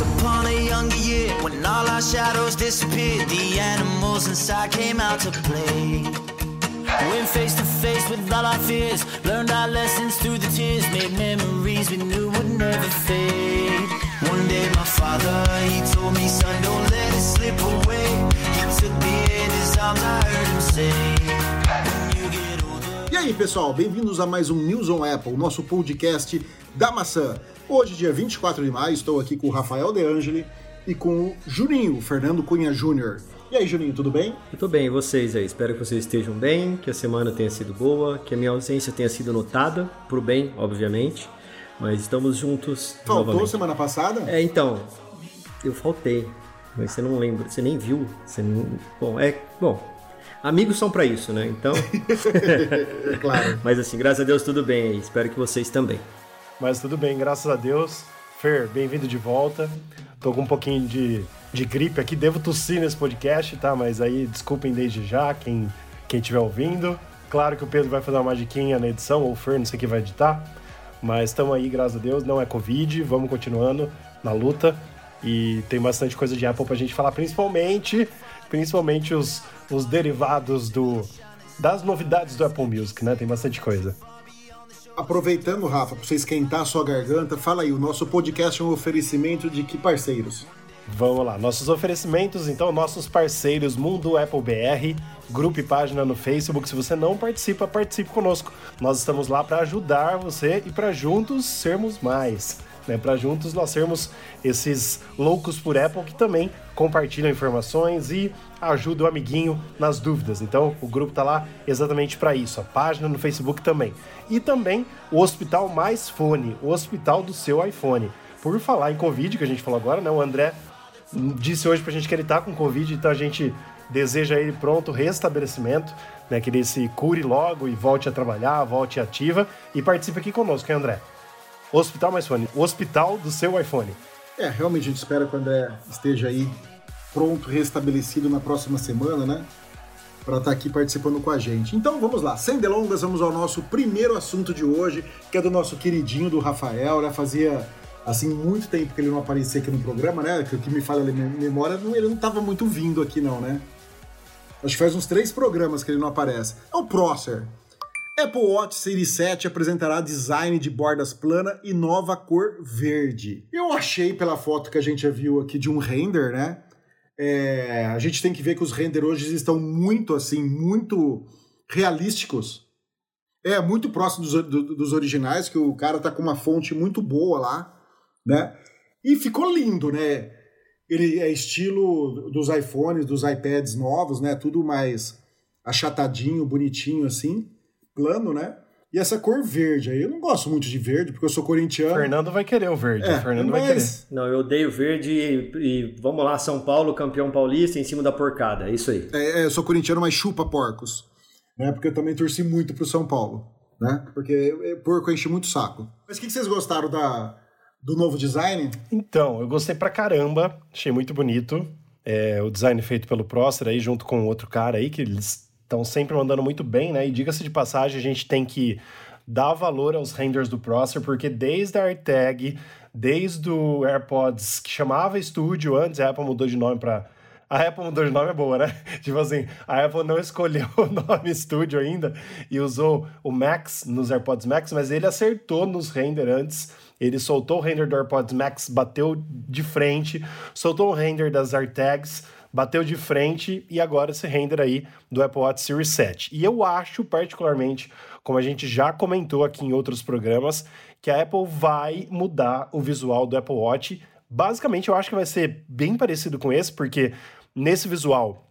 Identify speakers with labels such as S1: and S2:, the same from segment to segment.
S1: Once upon a younger year, when all our shadows disappeared, the animals inside came out to play. Went face to face with all our fears, learned our lessons through the tears, made memories we knew would never fade. One day my father, he told me, son, don't let it slip away. He took me in his arms, I heard him say,
S2: E aí, pessoal, bem-vindos a mais um News on Apple, nosso podcast da maçã. Hoje, dia 24 de maio, estou aqui com o Rafael De Angeli e com o Juninho, Fernando Cunha Júnior. E aí, Juninho, tudo bem?
S3: Eu tô bem, e vocês aí? Espero que vocês estejam bem, que a semana tenha sido boa, que a minha ausência tenha sido notada, pro bem, obviamente. Mas estamos juntos
S2: Faltou
S3: novamente.
S2: semana passada?
S3: É, então, eu faltei, mas você não lembra, você nem viu. Você não... Bom, é. Bom, amigos são pra isso, né? Então.
S2: claro.
S3: mas assim, graças a Deus tudo bem aí. Espero que vocês também.
S4: Mas tudo bem, graças a Deus. Fer, bem-vindo de volta. Tô com um pouquinho de, de gripe aqui, devo tossir nesse podcast, tá? Mas aí desculpem desde já quem quem estiver ouvindo. Claro que o Pedro vai fazer uma magiquinha na edição, ou o Fer, não sei quem vai editar. Mas estamos aí, graças a Deus, não é Covid, vamos continuando na luta. E tem bastante coisa de Apple pra gente falar, principalmente, principalmente os, os derivados do, das novidades do Apple Music, né? Tem bastante coisa.
S2: Aproveitando, Rafa, para você esquentar a sua garganta, fala aí, o nosso podcast é um oferecimento de que parceiros?
S4: Vamos lá, nossos oferecimentos, então, nossos parceiros Mundo Apple BR, grupo e página no Facebook. Se você não participa, participe conosco. Nós estamos lá para ajudar você e para juntos sermos mais. Né? Para juntos nós sermos esses loucos por Apple que também compartilham informações e ajudam o amiguinho nas dúvidas. Então, o grupo tá lá exatamente para isso. A página no Facebook também. E também o Hospital Mais Fone, o hospital do seu iPhone. Por falar em Covid, que a gente falou agora, né? O André disse hoje pra gente que ele tá com Covid, então a gente deseja a ele pronto restabelecimento, né? Que ele se cure logo e volte a trabalhar, volte ativa e participe aqui conosco, hein, André? Hospital Mais Fone, o hospital do seu iPhone.
S2: É, realmente a gente espera que o André esteja aí pronto, restabelecido na próxima semana, né? Para estar aqui participando com a gente. Então vamos lá, sem delongas, vamos ao nosso primeiro assunto de hoje, que é do nosso queridinho do Rafael, né? Fazia assim muito tempo que ele não aparecia aqui no programa, né? Que o que me fala a memória, não- ele não estava muito vindo aqui não, né? Acho que faz uns três programas que ele não aparece. É o Prosser. Apple Watch Series 7 apresentará design de bordas plana e nova cor verde. Eu achei pela foto que a gente viu aqui de um render, né? É, a gente tem que ver que os renders hoje estão muito assim, muito realísticos. É, muito próximo dos, do- dos originais, que o cara tá com uma fonte muito boa lá, né? E ficou lindo, né? Ele é estilo dos iPhones, dos iPads novos, né? Tudo mais achatadinho, bonitinho assim, plano, né? E essa cor verde aí, eu não gosto muito de verde, porque eu sou corintiano.
S4: Fernando vai querer o verde,
S2: É,
S4: o Fernando vai querer.
S2: mas
S3: Não, eu odeio verde e, e vamos lá, São Paulo, campeão paulista em cima da porcada. É isso aí.
S2: é, é, eu sou corintiano, mas chupa porcos, né? Porque eu também torci muito pro São Paulo, né? Porque porco enche muito o saco. Mas o que, que vocês gostaram da, do novo design?
S4: Então, eu gostei pra caramba, achei muito bonito. É, o design feito pelo Prosser aí, junto com outro cara aí, que eles estão sempre mandando muito bem, né? E diga-se de passagem, a gente tem que dar valor aos renders do Prosser, porque desde a AirTag, desde o AirPods que chamava Studio antes, a Apple mudou de nome pra. A Apple mudou de nome é boa, né? Tipo assim, a Apple não escolheu o nome Studio ainda e usou o Max nos AirPods Max, mas ele acertou nos render antes. Ele soltou o render do AirPods Max, bateu de frente, soltou o render das AirTags, bateu de frente e agora esse render aí do Apple Watch Series 7. E eu acho, particularmente, como a gente já comentou aqui em outros programas, que a Apple vai mudar o visual do Apple Watch. Basicamente, eu acho que vai ser bem parecido com esse, porque nesse visual,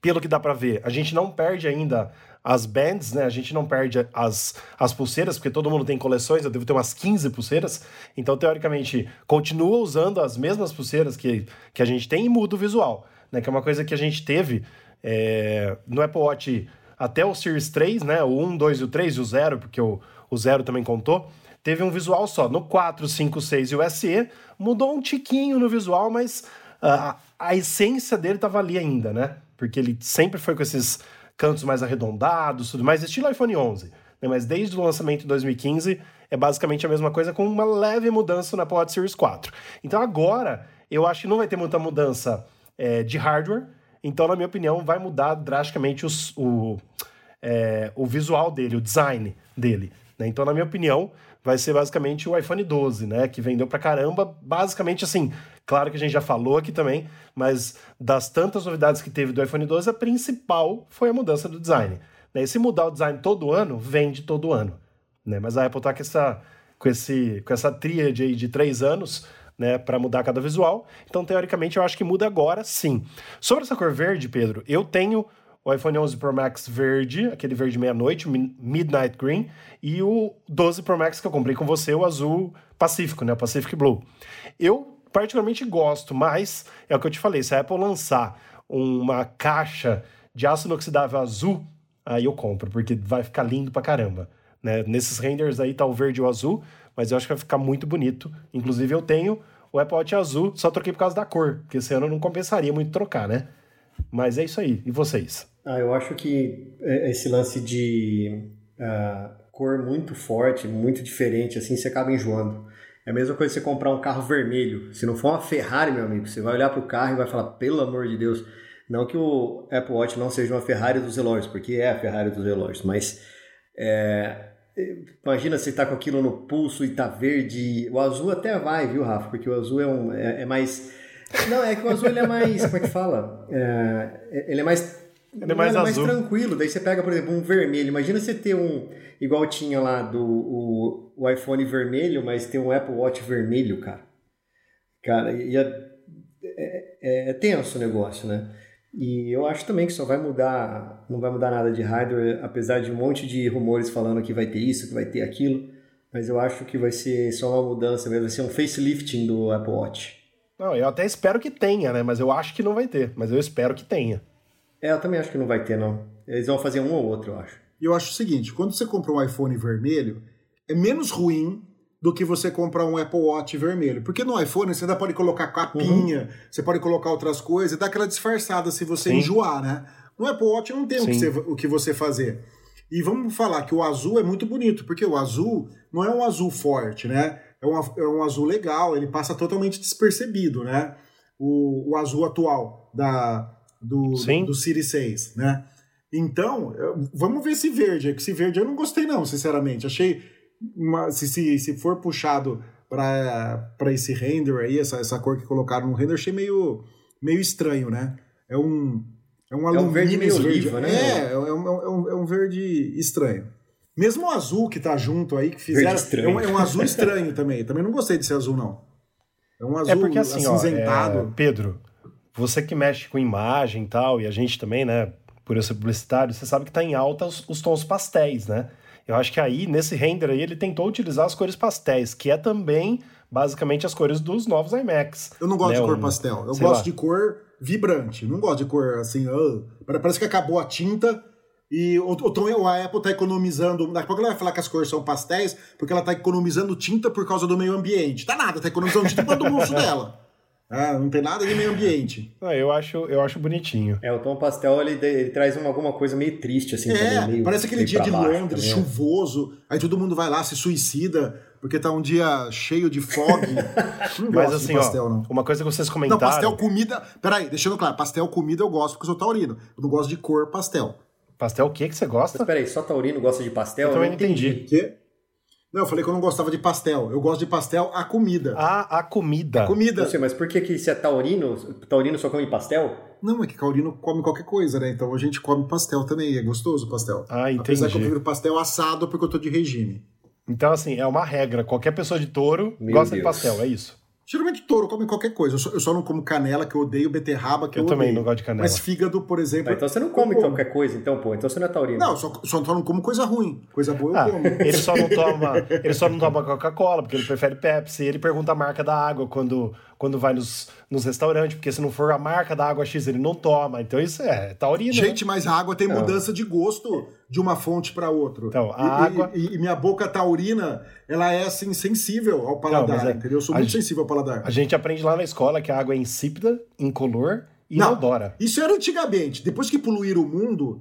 S4: pelo que dá pra ver, a gente não perde ainda as bands, né? A gente não perde as, as pulseiras, porque todo mundo tem coleções, eu devo ter umas 15 pulseiras. Então, teoricamente, continua usando as mesmas pulseiras que, que a gente tem e muda o visual, né? Que é uma coisa que a gente teve é, no Apple Watch até o Series 3, né? O 1, 2 e o 3 e o 0, porque o, o 0 também contou. Teve um visual só. No 4, 5, 6 e o SE, mudou um tiquinho no visual, mas a, a essência dele tava ali ainda, né? Porque ele sempre foi com esses cantos mais arredondados, tudo mais, estilo iPhone 11. Né? Mas desde o lançamento em 2015, é basicamente a mesma coisa com uma leve mudança no Apple Watch Series 4. Então agora, eu acho que não vai ter muita mudança é, de hardware, então, na minha opinião, vai mudar drasticamente os, o, é, o visual dele, o design dele. Né? Então, na minha opinião, vai ser basicamente o iPhone 12, né? Que vendeu pra caramba. Basicamente, assim, claro que a gente já falou aqui também, mas das tantas novidades que teve do iPhone 12, a principal foi a mudança do design. Né? E se mudar o design todo ano, vende todo ano. Né? Mas a Apple tá com essa, com esse, com essa tríade aí de três anos. Né, para mudar cada visual. Então, teoricamente, eu acho que muda agora sim. Sobre essa cor verde, Pedro, eu tenho o iPhone 11 Pro Max verde, aquele verde meia-noite, Midnight Green, e o 12 Pro Max que eu comprei com você, o azul Pacífico, né, o Pacific Blue. Eu particularmente gosto, mas é o que eu te falei, se a Apple lançar uma caixa de aço inoxidável azul, aí eu compro, porque vai ficar lindo pra caramba. Né? Nesses renders aí tá o verde e o azul, mas eu acho que vai ficar muito bonito. Inclusive eu tenho o Apple Watch azul, só troquei por causa da cor, porque esse ano não compensaria muito trocar, né? Mas é isso aí. E vocês?
S5: Ah, eu acho que é, esse lance de uh, cor muito forte, muito diferente, assim, você acaba enjoando. É a mesma coisa você comprar um carro vermelho. Se não for uma Ferrari, meu amigo, você vai olhar para o carro e vai falar, pelo amor de Deus. Não que o Apple Watch não seja uma Ferrari dos relógios, porque é a Ferrari dos relógios, mas é, imagina você tá com aquilo no pulso e tá verde. O azul até vai, viu, Rafa? Porque o azul é, um, é, é mais. Não, é que o azul ele é mais. Como é que fala? É, ele é mais
S4: ele é mais,
S5: é mais tranquilo. Daí você pega, por exemplo, um vermelho. Imagina você ter um. Igual tinha lá do o, o iPhone vermelho, mas tem um Apple Watch vermelho, cara. Cara, ia, é, é, é tenso o negócio, né? E eu acho também que só vai mudar, não vai mudar nada de hardware, apesar de um monte de rumores falando que vai ter isso, que vai ter aquilo. Mas eu acho que vai ser só uma mudança mesmo, vai ser um facelifting do Apple Watch.
S4: Não, eu até espero que tenha, né? Mas eu acho que não vai ter. Mas eu espero que tenha.
S5: É, eu também acho que não vai ter, não. Eles vão fazer um ou outro, eu acho.
S2: E eu acho o seguinte: quando você compra um iPhone vermelho, é menos ruim do que você comprar um Apple Watch vermelho. Porque no iPhone você ainda pode colocar capinha, uhum. você pode colocar outras coisas, dá aquela disfarçada se você Sim. enjoar, né? No Apple Watch não tem o que, você, o que você fazer. E vamos falar que o azul é muito bonito, porque o azul não é um azul forte, né? É um, é um azul legal, ele passa totalmente despercebido, né? O, o azul atual da, do, Sim. do Siri 6, né? Então, vamos ver esse verde. Esse verde eu não gostei, não, sinceramente. Achei. Uma, se, se, se for puxado para esse render aí, essa, essa cor que colocaram no render, achei meio, meio estranho, né? É um. É um,
S5: é um verde meio verde. oliva, né?
S2: É, é um, é, um, é um verde estranho. Mesmo o azul que tá junto aí, que fizeram. É um, é um, azul estranho também. Também não gostei desse azul, não. É um azul
S4: é porque, assim, acinzentado. Ó, é, Pedro, você que mexe com imagem e tal, e a gente também, né, por eu ser publicitário, você sabe que tá em alta os, os tons pastéis, né? Eu acho que aí, nesse render aí, ele tentou utilizar as cores pastéis, que é também, basicamente, as cores dos novos iMacs.
S2: Eu não gosto né? de cor pastel. Eu gosto lá. de cor vibrante. Não gosto de cor assim, uh, parece que acabou a tinta e o, o Tom, a Apple tá economizando. Daqui a pouco ela vai falar que as cores são pastéis, porque ela tá economizando tinta por causa do meio ambiente. Tá nada, tá economizando tinta por do bolso dela. Ah, não tem nada de meio ambiente.
S4: Ah, eu acho, eu acho bonitinho.
S5: É, o tom pastel ele, ele traz uma, alguma coisa meio triste, assim.
S2: É,
S5: também, meio,
S2: parece aquele dia de Londres, também. chuvoso, aí todo mundo vai lá, se suicida, porque tá um dia cheio de fog.
S4: não Mas assim, pastel, ó, não. uma coisa que vocês comentaram...
S2: Não, pastel, comida... Peraí, deixando claro, pastel, comida eu gosto porque eu sou taurino. Eu não gosto de cor pastel.
S4: Pastel o que que você gosta?
S5: Mas peraí, só taurino gosta de pastel?
S4: Eu, eu também não entendi. entendi.
S2: Não, eu falei que eu não gostava de pastel. Eu gosto de pastel a comida.
S4: Ah, a comida. A
S2: comida.
S5: Sei, mas por que, que se é taurino, taurino só come pastel?
S2: Não, é que taurino come qualquer coisa, né? Então a gente come pastel também. É gostoso o pastel.
S4: Ah, entendi.
S2: Apesar que eu prefiro pastel assado porque eu tô de regime.
S4: Então, assim, é uma regra. Qualquer pessoa de touro Meu gosta Deus. de pastel, é isso.
S2: Geralmente touro come qualquer coisa. Eu só, eu só, não como canela, que eu odeio, beterraba, que eu,
S4: eu
S2: odeio.
S4: também não gosto de canela.
S2: Mas fígado, por exemplo.
S5: Ah, então você não come qualquer coisa, então, pô. Então você não é taurino.
S2: Não, só, só, só não como coisa ruim. Coisa boa eu ah, como.
S4: Ele só não toma, ele só não toma Coca-Cola, porque ele prefere Pepsi. Ele pergunta a marca da água quando, quando vai nos, nos restaurantes, porque se não for a marca da água X, ele não toma. Então isso é taurino.
S2: Né? Gente, né? mas a água tem mudança de gosto de uma fonte para outra.
S4: Então, a
S2: e,
S4: água.
S2: E, e, minha boca taurina, ela é assim, sensível ao paladar, não, é, entendeu? Eu sou muito gente, sensível ao paladar.
S4: A gente aprende lá na escola que a água é insípida, incolor e não, inodora.
S2: Isso era antigamente. Depois que poluíram o mundo,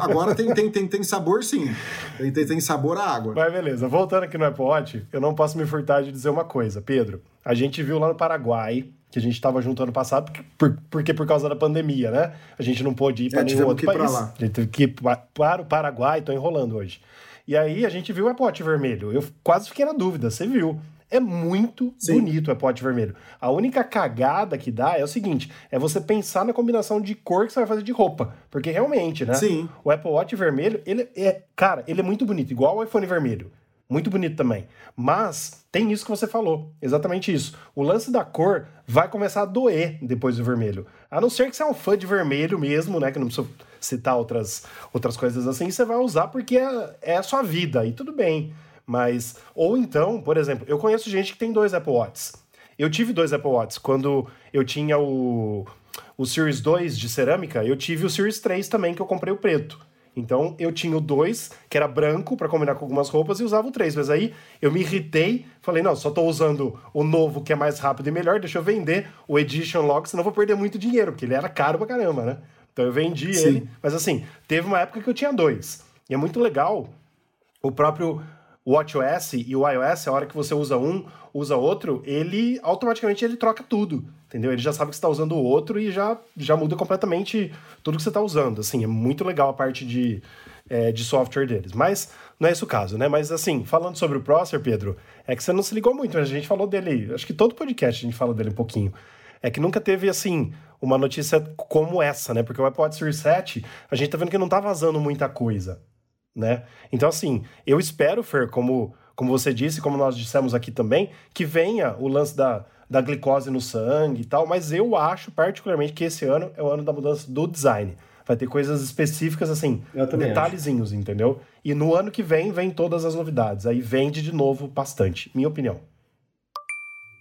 S2: agora tem, tem, tem, tem sabor sim. Tem, tem, tem sabor a água.
S4: Mas beleza, voltando aqui no Apple Watch, eu não posso me furtar de dizer uma coisa, Pedro. A gente viu lá no Paraguai, que a gente estava junto ano passado, porque, porque por causa da pandemia, né? A gente não pôde ir para é, nenhum outro país. Lá. A gente teve que ir para o Paraguai, tô enrolando hoje. E aí a gente viu o Apple Watch vermelho. Eu quase fiquei na dúvida, você viu. É muito Sim. bonito o Apple vermelho. A única cagada que dá é o seguinte: é você pensar na combinação de cor que você vai fazer de roupa. Porque realmente, né?
S2: Sim.
S4: O Apple Watch vermelho, ele é. Cara, ele é muito bonito, igual o iPhone vermelho. Muito bonito também. Mas tem isso que você falou. Exatamente isso. O lance da cor vai começar a doer depois do vermelho. A não ser que você é um fã de vermelho mesmo, né? Que não precisa citar outras, outras coisas assim, você vai usar porque é, é a sua vida. E tudo bem. Mas. Ou então, por exemplo, eu conheço gente que tem dois Apple Watches. Eu tive dois Apple Watches. Quando eu tinha o, o Series 2 de cerâmica, eu tive o Series 3 também, que eu comprei o preto. Então eu tinha o 2, que era branco, para combinar com algumas roupas, e usava o 3. Mas aí eu me irritei, falei, não, só tô usando o novo, que é mais rápido e melhor, deixa eu vender o Edition Lock, senão eu vou perder muito dinheiro, porque ele era caro pra caramba, né? Então eu vendi Sim. ele. Mas assim, teve uma época que eu tinha dois. E é muito legal o próprio o WatchOS e o iOS, a hora que você usa um, usa outro, ele automaticamente ele troca tudo, entendeu? Ele já sabe que você está usando o outro e já, já muda completamente tudo que você está usando. Assim, é muito legal a parte de, é, de software deles. Mas não é esse o caso, né? Mas assim, falando sobre o Prosser, Pedro, é que você não se ligou muito, mas a gente falou dele, acho que todo podcast a gente fala dele um pouquinho. É que nunca teve, assim, uma notícia como essa, né? Porque o Watch Series 7, a gente tá vendo que não tá vazando muita coisa né? Então, assim, eu espero, Fer, como, como você disse, como nós dissemos aqui também, que venha o lance da, da glicose no sangue e tal, mas eu acho particularmente que esse ano é o ano da mudança do design. Vai ter coisas específicas, assim, detalhezinhos, acho. entendeu? E no ano que vem, vem todas as novidades. Aí vende de novo bastante, minha opinião.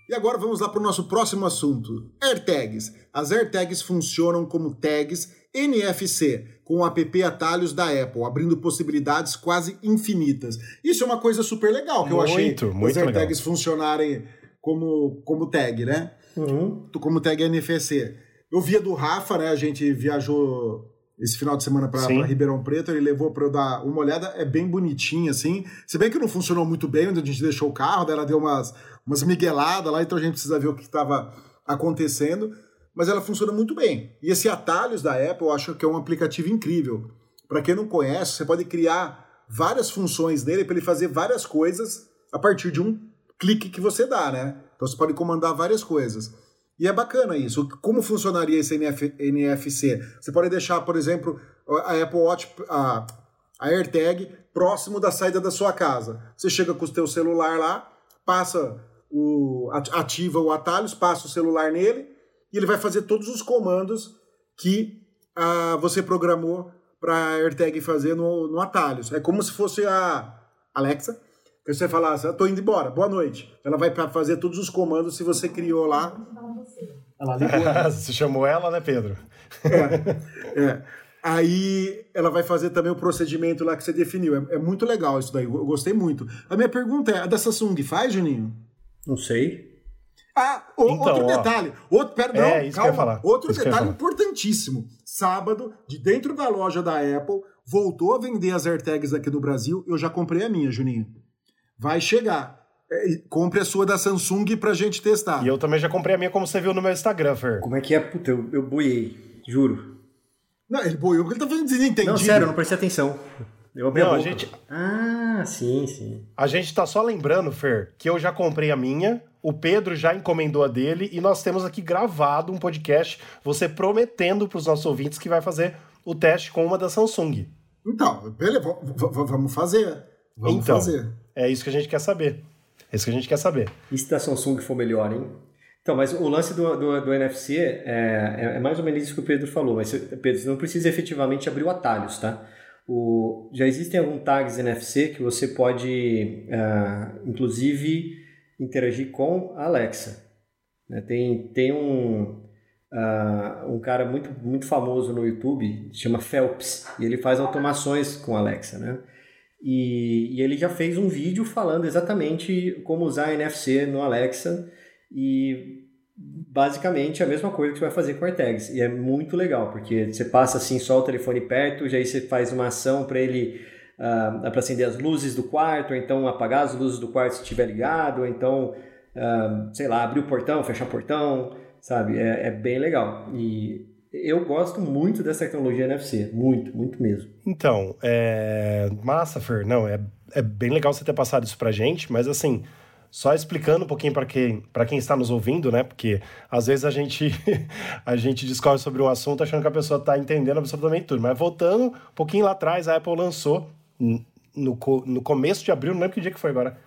S2: E agora vamos lá para o nosso próximo assunto: AirTags. As AirTags funcionam como tags NFC, com o app Atalhos da Apple, abrindo possibilidades quase infinitas. Isso é uma coisa super legal que
S4: muito,
S2: eu achei
S4: muito
S2: as AirTags legal. funcionarem como, como tag, né? Uhum. Como tag NFC. Eu via do Rafa, né? A gente viajou esse final de semana para Ribeirão Preto, ele levou para eu dar uma olhada, é bem bonitinho, assim. Se bem que não funcionou muito bem onde a gente deixou o carro, daí ela deu umas, umas migueladas lá, então a gente precisa ver o que estava acontecendo. Mas ela funciona muito bem. E esse Atalhos da Apple eu acho que é um aplicativo incrível. Para quem não conhece, você pode criar várias funções nele para ele fazer várias coisas a partir de um clique que você dá, né? Então você pode comandar várias coisas. E é bacana isso. Como funcionaria esse NF, NFC? Você pode deixar, por exemplo, a Apple Watch, a, a AirTag próximo da saída da sua casa. Você chega com o seu celular lá, passa o ativa o atalhos, passa o celular nele e ele vai fazer todos os comandos que ah, você programou para a AirTag fazer no, no atalhos. É como se fosse a Alexa, que você falasse, eu tô indo embora, boa noite. Ela vai fazer todos os comandos se você criou lá.
S4: Ela ligou. você chamou ela, né, Pedro?
S2: É, é. Aí ela vai fazer também o procedimento lá que você definiu. É, é muito legal isso daí, eu gostei muito. A minha pergunta é, a da Samsung faz, Juninho?
S3: Não sei.
S2: Ah, o, então, outro ó, detalhe. Outro, perdão, é, calma. Outro isso detalhe importantíssimo. Sábado, de dentro da loja da Apple, voltou a vender as AirTags aqui no Brasil. Eu já comprei a minha, Juninho. Vai chegar. É, compre a sua da Samsung pra gente testar.
S4: E eu também já comprei a minha, como você viu no meu Instagram, Fer.
S5: Como é que é? Puta, eu, eu boiei. Juro.
S2: Não, ele boiou porque ele tá fazendo desentendido.
S3: Não, sério, eu não prestei atenção.
S4: Eu não, a gente.
S5: Ah, sim, sim.
S4: A gente tá só lembrando, Fer, que eu já comprei a minha, o Pedro já encomendou a dele e nós temos aqui gravado um podcast, você prometendo para os nossos ouvintes que vai fazer o teste com uma da Samsung.
S2: Então, beleza, vamos fazer. Vamos
S4: então,
S2: fazer.
S4: É isso que a gente quer saber. É isso que a gente quer saber.
S5: E se da Samsung for melhor, hein? Então, mas o lance do, do, do NFC é, é, é, mais ou menos isso que o Pedro falou. Mas, Pedro, você não precisa efetivamente abrir o atalhos, tá? O, já existem alguns tags NFC que você pode, uh, inclusive, interagir com a Alexa. Né? Tem, tem um, uh, um cara muito, muito famoso no YouTube, chama Phelps, e ele faz automações com a Alexa. Né? E, e ele já fez um vídeo falando exatamente como usar NFC no Alexa e basicamente a mesma coisa que você vai fazer com AirTags. E é muito legal, porque você passa assim só o telefone perto, já aí você faz uma ação para ele uh, para acender as luzes do quarto, ou então apagar as luzes do quarto se estiver ligado, ou então, uh, sei lá, abrir o portão, fechar o portão, sabe? É, é bem legal. E eu gosto muito dessa tecnologia NFC, muito, muito mesmo.
S4: Então, é... massa, Fer, não, é, é bem legal você ter passado isso pra gente, mas assim, só explicando um pouquinho para quem, quem está nos ouvindo, né? Porque às vezes a gente, a gente discorre sobre um assunto achando que a pessoa está entendendo absolutamente tudo. Mas voltando um pouquinho lá atrás, a Apple lançou no, no começo de abril, não lembro que dia que foi agora.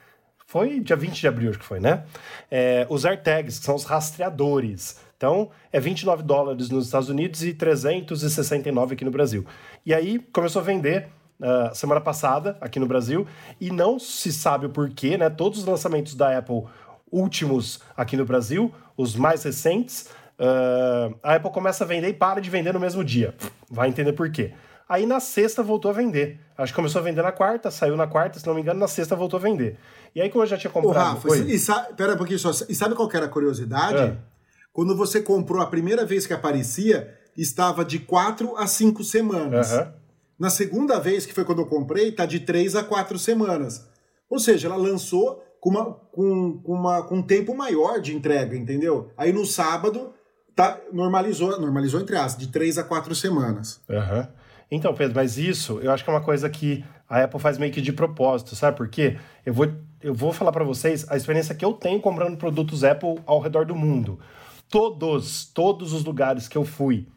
S4: Foi dia 20 de abril, acho que foi, né? É, os AirTags, que são os rastreadores. Então, é 29 dólares nos Estados Unidos e 369 aqui no Brasil. E aí começou a vender uh, semana passada aqui no Brasil e não se sabe o porquê, né? Todos os lançamentos da Apple últimos aqui no Brasil, os mais recentes, uh, a Apple começa a vender e para de vender no mesmo dia. Vai entender por quê. Aí na sexta voltou a vender. Acho que começou a vender na quarta, saiu na quarta, se não me engano, na sexta voltou a vender. E aí, como eu já tinha comprado.
S2: Ô, Rafa, e sabe, pera um pouquinho só. E sabe qual era a curiosidade? É. Quando você comprou a primeira vez que aparecia, estava de quatro a cinco semanas. Uhum. Na segunda vez, que foi quando eu comprei, tá de três a quatro semanas. Ou seja, ela lançou com, uma, com, com, uma, com um tempo maior de entrega, entendeu? Aí no sábado, tá, normalizou, normalizou entre as, de três a quatro semanas.
S4: Uhum. Então, Pedro, mas isso eu acho que é uma coisa que a Apple faz meio que de propósito, sabe por quê? Eu vou, eu vou falar para vocês a experiência que eu tenho comprando produtos Apple ao redor do mundo. Todos, todos os lugares que eu fui.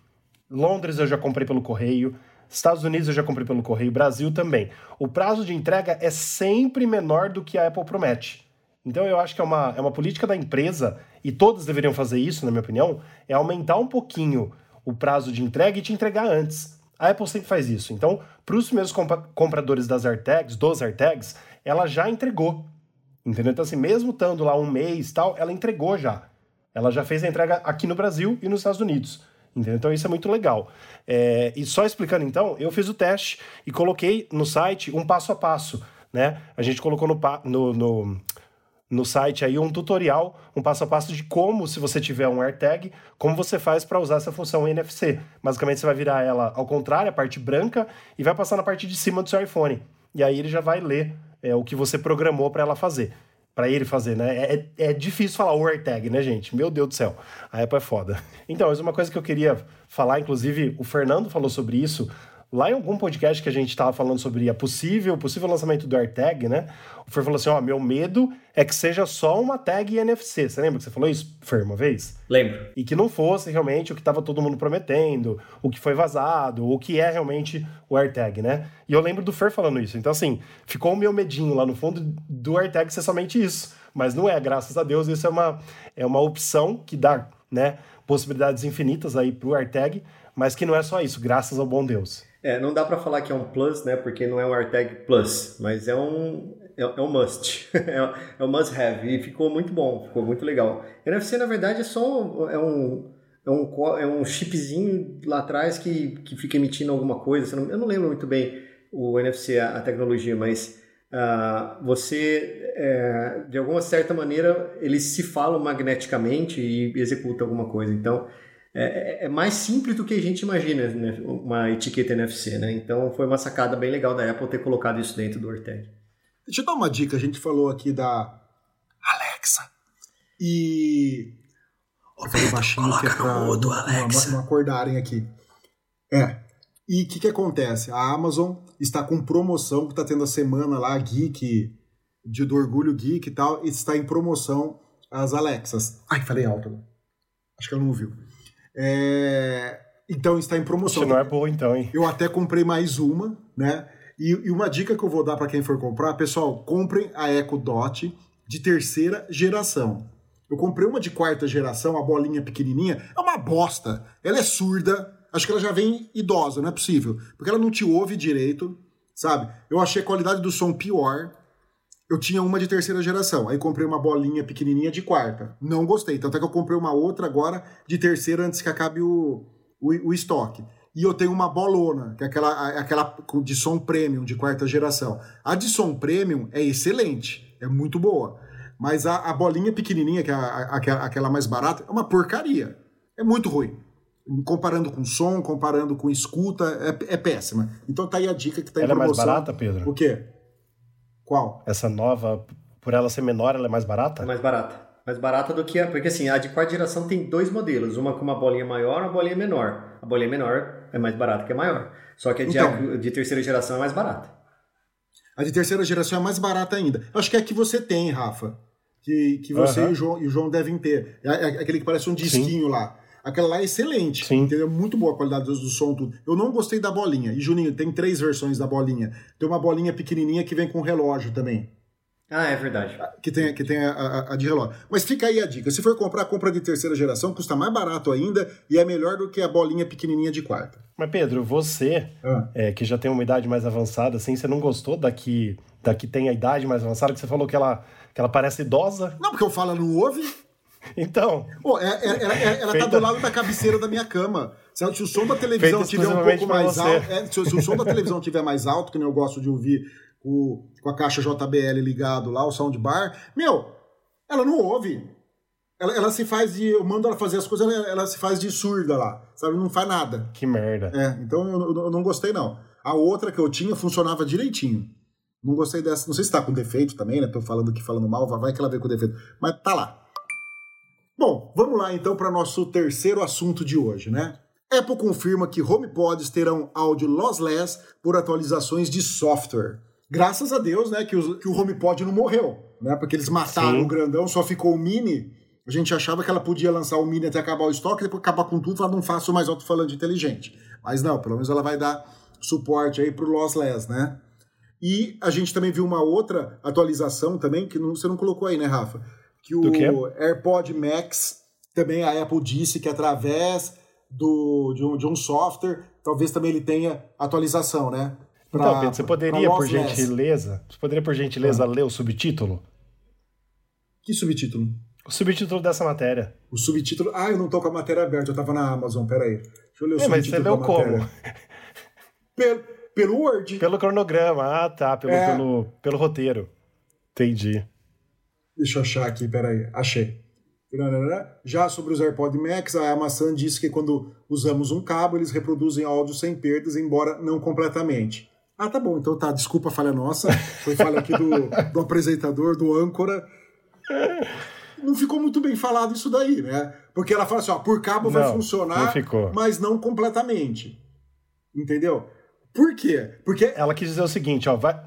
S4: Londres eu já comprei pelo correio, Estados Unidos eu já comprei pelo correio, Brasil também. O prazo de entrega é sempre menor do que a Apple promete. Então eu acho que é uma, é uma política da empresa, e todos deveriam fazer isso, na minha opinião, é aumentar um pouquinho o prazo de entrega e te entregar antes. A Apple sempre faz isso. Então, para os meus compradores das AirTags, dos AirTags, ela já entregou. Entendeu? Então, assim, mesmo estando lá um mês tal, ela entregou já. Ela já fez a entrega aqui no Brasil e nos Estados Unidos. Entendeu? Então isso é muito legal. É, e só explicando então, eu fiz o teste e coloquei no site um passo a passo. Né? A gente colocou no, no, no, no site aí um tutorial, um passo a passo de como, se você tiver um AirTag, como você faz para usar essa função NFC. Basicamente, você vai virar ela ao contrário, a parte branca, e vai passar na parte de cima do seu iPhone. E aí ele já vai ler é, o que você programou para ela fazer para ele fazer, né? É, é difícil falar o AirTag, né, gente? Meu Deus do céu. A Apple é foda. Então, mas uma coisa que eu queria falar, inclusive o Fernando falou sobre isso Lá em algum podcast que a gente estava falando sobre a possível, possível lançamento do AirTag, né? O Fer falou assim: ó, meu medo é que seja só uma tag NFC. Você lembra que você falou isso, Fer, uma vez?
S5: Lembro.
S4: E que não fosse realmente o que estava todo mundo prometendo, o que foi vazado, o que é realmente o AirTag, né? E eu lembro do Fer falando isso. Então, assim, ficou o meu medinho lá no fundo do AirTag ser somente isso. Mas não é, graças a Deus, isso é uma, é uma opção que dá, né? Possibilidades infinitas aí pro AirTag, mas que não é só isso, graças ao bom Deus.
S5: É, não dá para falar que é um plus, né? Porque não é um AirTag Plus, mas é um é, é um must, é, é um must have e ficou muito bom, ficou muito legal. NFC na verdade é só é um é um, é um chipzinho lá atrás que, que fica emitindo alguma coisa. Eu não lembro muito bem o NFC, a, a tecnologia, mas uh, você, é, de alguma certa maneira, eles se falam magneticamente e executam alguma coisa. Então, é, é, é, mais simples do que a gente imagina, né? uma etiqueta NFC, né? Então foi uma sacada bem legal da Apple ter colocado isso dentro do AirTag.
S2: Deixa eu dar uma dica, a gente falou aqui da Alexa. E. Ó, falei baixinho que é pra mudo, não, não acordarem aqui. É. E o que, que acontece? A Amazon está com promoção, que está tendo a semana lá, Geek, de, do Orgulho Geek e tal, e está em promoção as Alexas. Ai, falei alto. Acho que ela não ouviu. É... Então está em promoção.
S4: Acho não é boa então, hein?
S2: Eu até comprei mais uma, né? E, e uma dica que eu vou dar para quem for comprar, pessoal, comprem a Echo Dot de terceira geração. Eu comprei uma de quarta geração, a bolinha pequenininha, é uma bosta. Ela é surda, acho que ela já vem idosa, não é possível, porque ela não te ouve direito, sabe? Eu achei a qualidade do som pior eu tinha uma de terceira geração. Aí comprei uma bolinha pequenininha de quarta. Não gostei. Tanto é que eu comprei uma outra agora de terceira antes que acabe o, o, o estoque. E eu tenho uma bolona, que é aquela, aquela de som premium de quarta geração. A de som premium é excelente, é muito boa. Mas a, a bolinha pequenininha, que é a, a, aquela mais barata, é uma porcaria. É muito ruim. Comparando com som, comparando com escuta, é, é péssima. Então tá aí a dica que tá em
S4: ela
S2: promoção.
S4: é mais barata, Pedro?
S2: O quê? Qual?
S4: Essa nova, por ela ser menor, ela é mais barata?
S5: É mais barata. Mais barata do que a. Porque assim, a de quarta geração tem dois modelos. Uma com uma bolinha maior e uma bolinha menor. A bolinha menor é mais barata que a maior. Só que a de, então, a, de terceira geração é mais barata.
S2: A de terceira geração é mais barata ainda. Eu acho que é a que você tem, Rafa. Que, que você uhum. e, o João, e o João devem ter. É, é aquele que parece um disquinho Sim. lá. Aquela lá é excelente, Sim. entendeu? Muito boa a qualidade do, som, tudo. Eu não gostei da bolinha. E, Juninho, tem três versões da bolinha. Tem uma bolinha pequenininha que vem com relógio também.
S5: Ah, é verdade.
S2: Que tem, que tem a, a, a, de relógio. Mas fica aí a dica. Se for comprar, compra de terceira geração, custa mais barato ainda e é melhor do que a bolinha pequenininha de quarta.
S4: Mas, Pedro, você, ah. é, que já tem uma idade mais avançada, assim, você não gostou da que, da que tem a idade mais avançada, que você falou que ela, que ela parece idosa?
S2: Não, porque eu falo, não ouve.
S4: Então.
S2: Pô, é, é, é, ela feita... tá do lado da cabeceira da minha cama. Se, se o som da televisão tiver um pouco mais alto. É, se, se, o som da televisão tiver mais alto, que nem eu gosto de ouvir o, com a caixa JBL ligado lá, o soundbar, meu, ela não ouve. Ela, ela se faz de. Eu mando ela fazer as coisas, ela, ela, se faz de surda lá, sabe? Não faz nada.
S4: Que merda.
S2: É, então eu, eu, não gostei, não. A outra que eu tinha funcionava direitinho. Não gostei dessa. Não sei se tá com defeito também, né? Tô falando aqui, falando mal, vai que ela veio com defeito. Mas tá lá. Bom, vamos lá então para nosso terceiro assunto de hoje, né? Apple confirma que HomePods terão áudio lossless por atualizações de software. Graças a Deus, né, que o, que o HomePod não morreu, né? Porque eles mataram Sim. o grandão, só ficou o mini. A gente achava que ela podia lançar o mini até acabar o estoque, depois acabar com tudo, ela não faça o mais alto-falante inteligente. Mas não, pelo menos ela vai dar suporte aí pro lossless, né? E a gente também viu uma outra atualização também, que não, você não colocou aí, né, Rafa? Que o AirPod Max também a Apple disse que através do, de, um, de um software, talvez também ele tenha atualização, né?
S4: Pra, então, Pedro, você poderia, por gentileza, você poderia, por gentileza, ah. ler o subtítulo?
S2: Que subtítulo?
S4: O subtítulo dessa matéria.
S2: O subtítulo. Ah, eu não tô com a matéria aberta, eu tava na Amazon, peraí. Deixa
S4: eu ler o é, subtítulo. Mas você leu como?
S2: Pelo, pelo Word.
S4: Pelo cronograma, ah tá, pelo, é... pelo, pelo roteiro. Entendi.
S2: Deixa eu achar aqui, peraí. Achei. Já sobre os AirPod Max, a Amazon disse que quando usamos um cabo, eles reproduzem áudio sem perdas, embora não completamente. Ah, tá bom, então tá. Desculpa a falha nossa. Foi falha aqui do, do apresentador, do âncora. Não ficou muito bem falado isso daí, né? Porque ela fala assim, ó, por cabo não, vai funcionar, não mas não completamente. Entendeu? Por quê? Porque...
S4: Ela quis dizer o seguinte, ó, vai,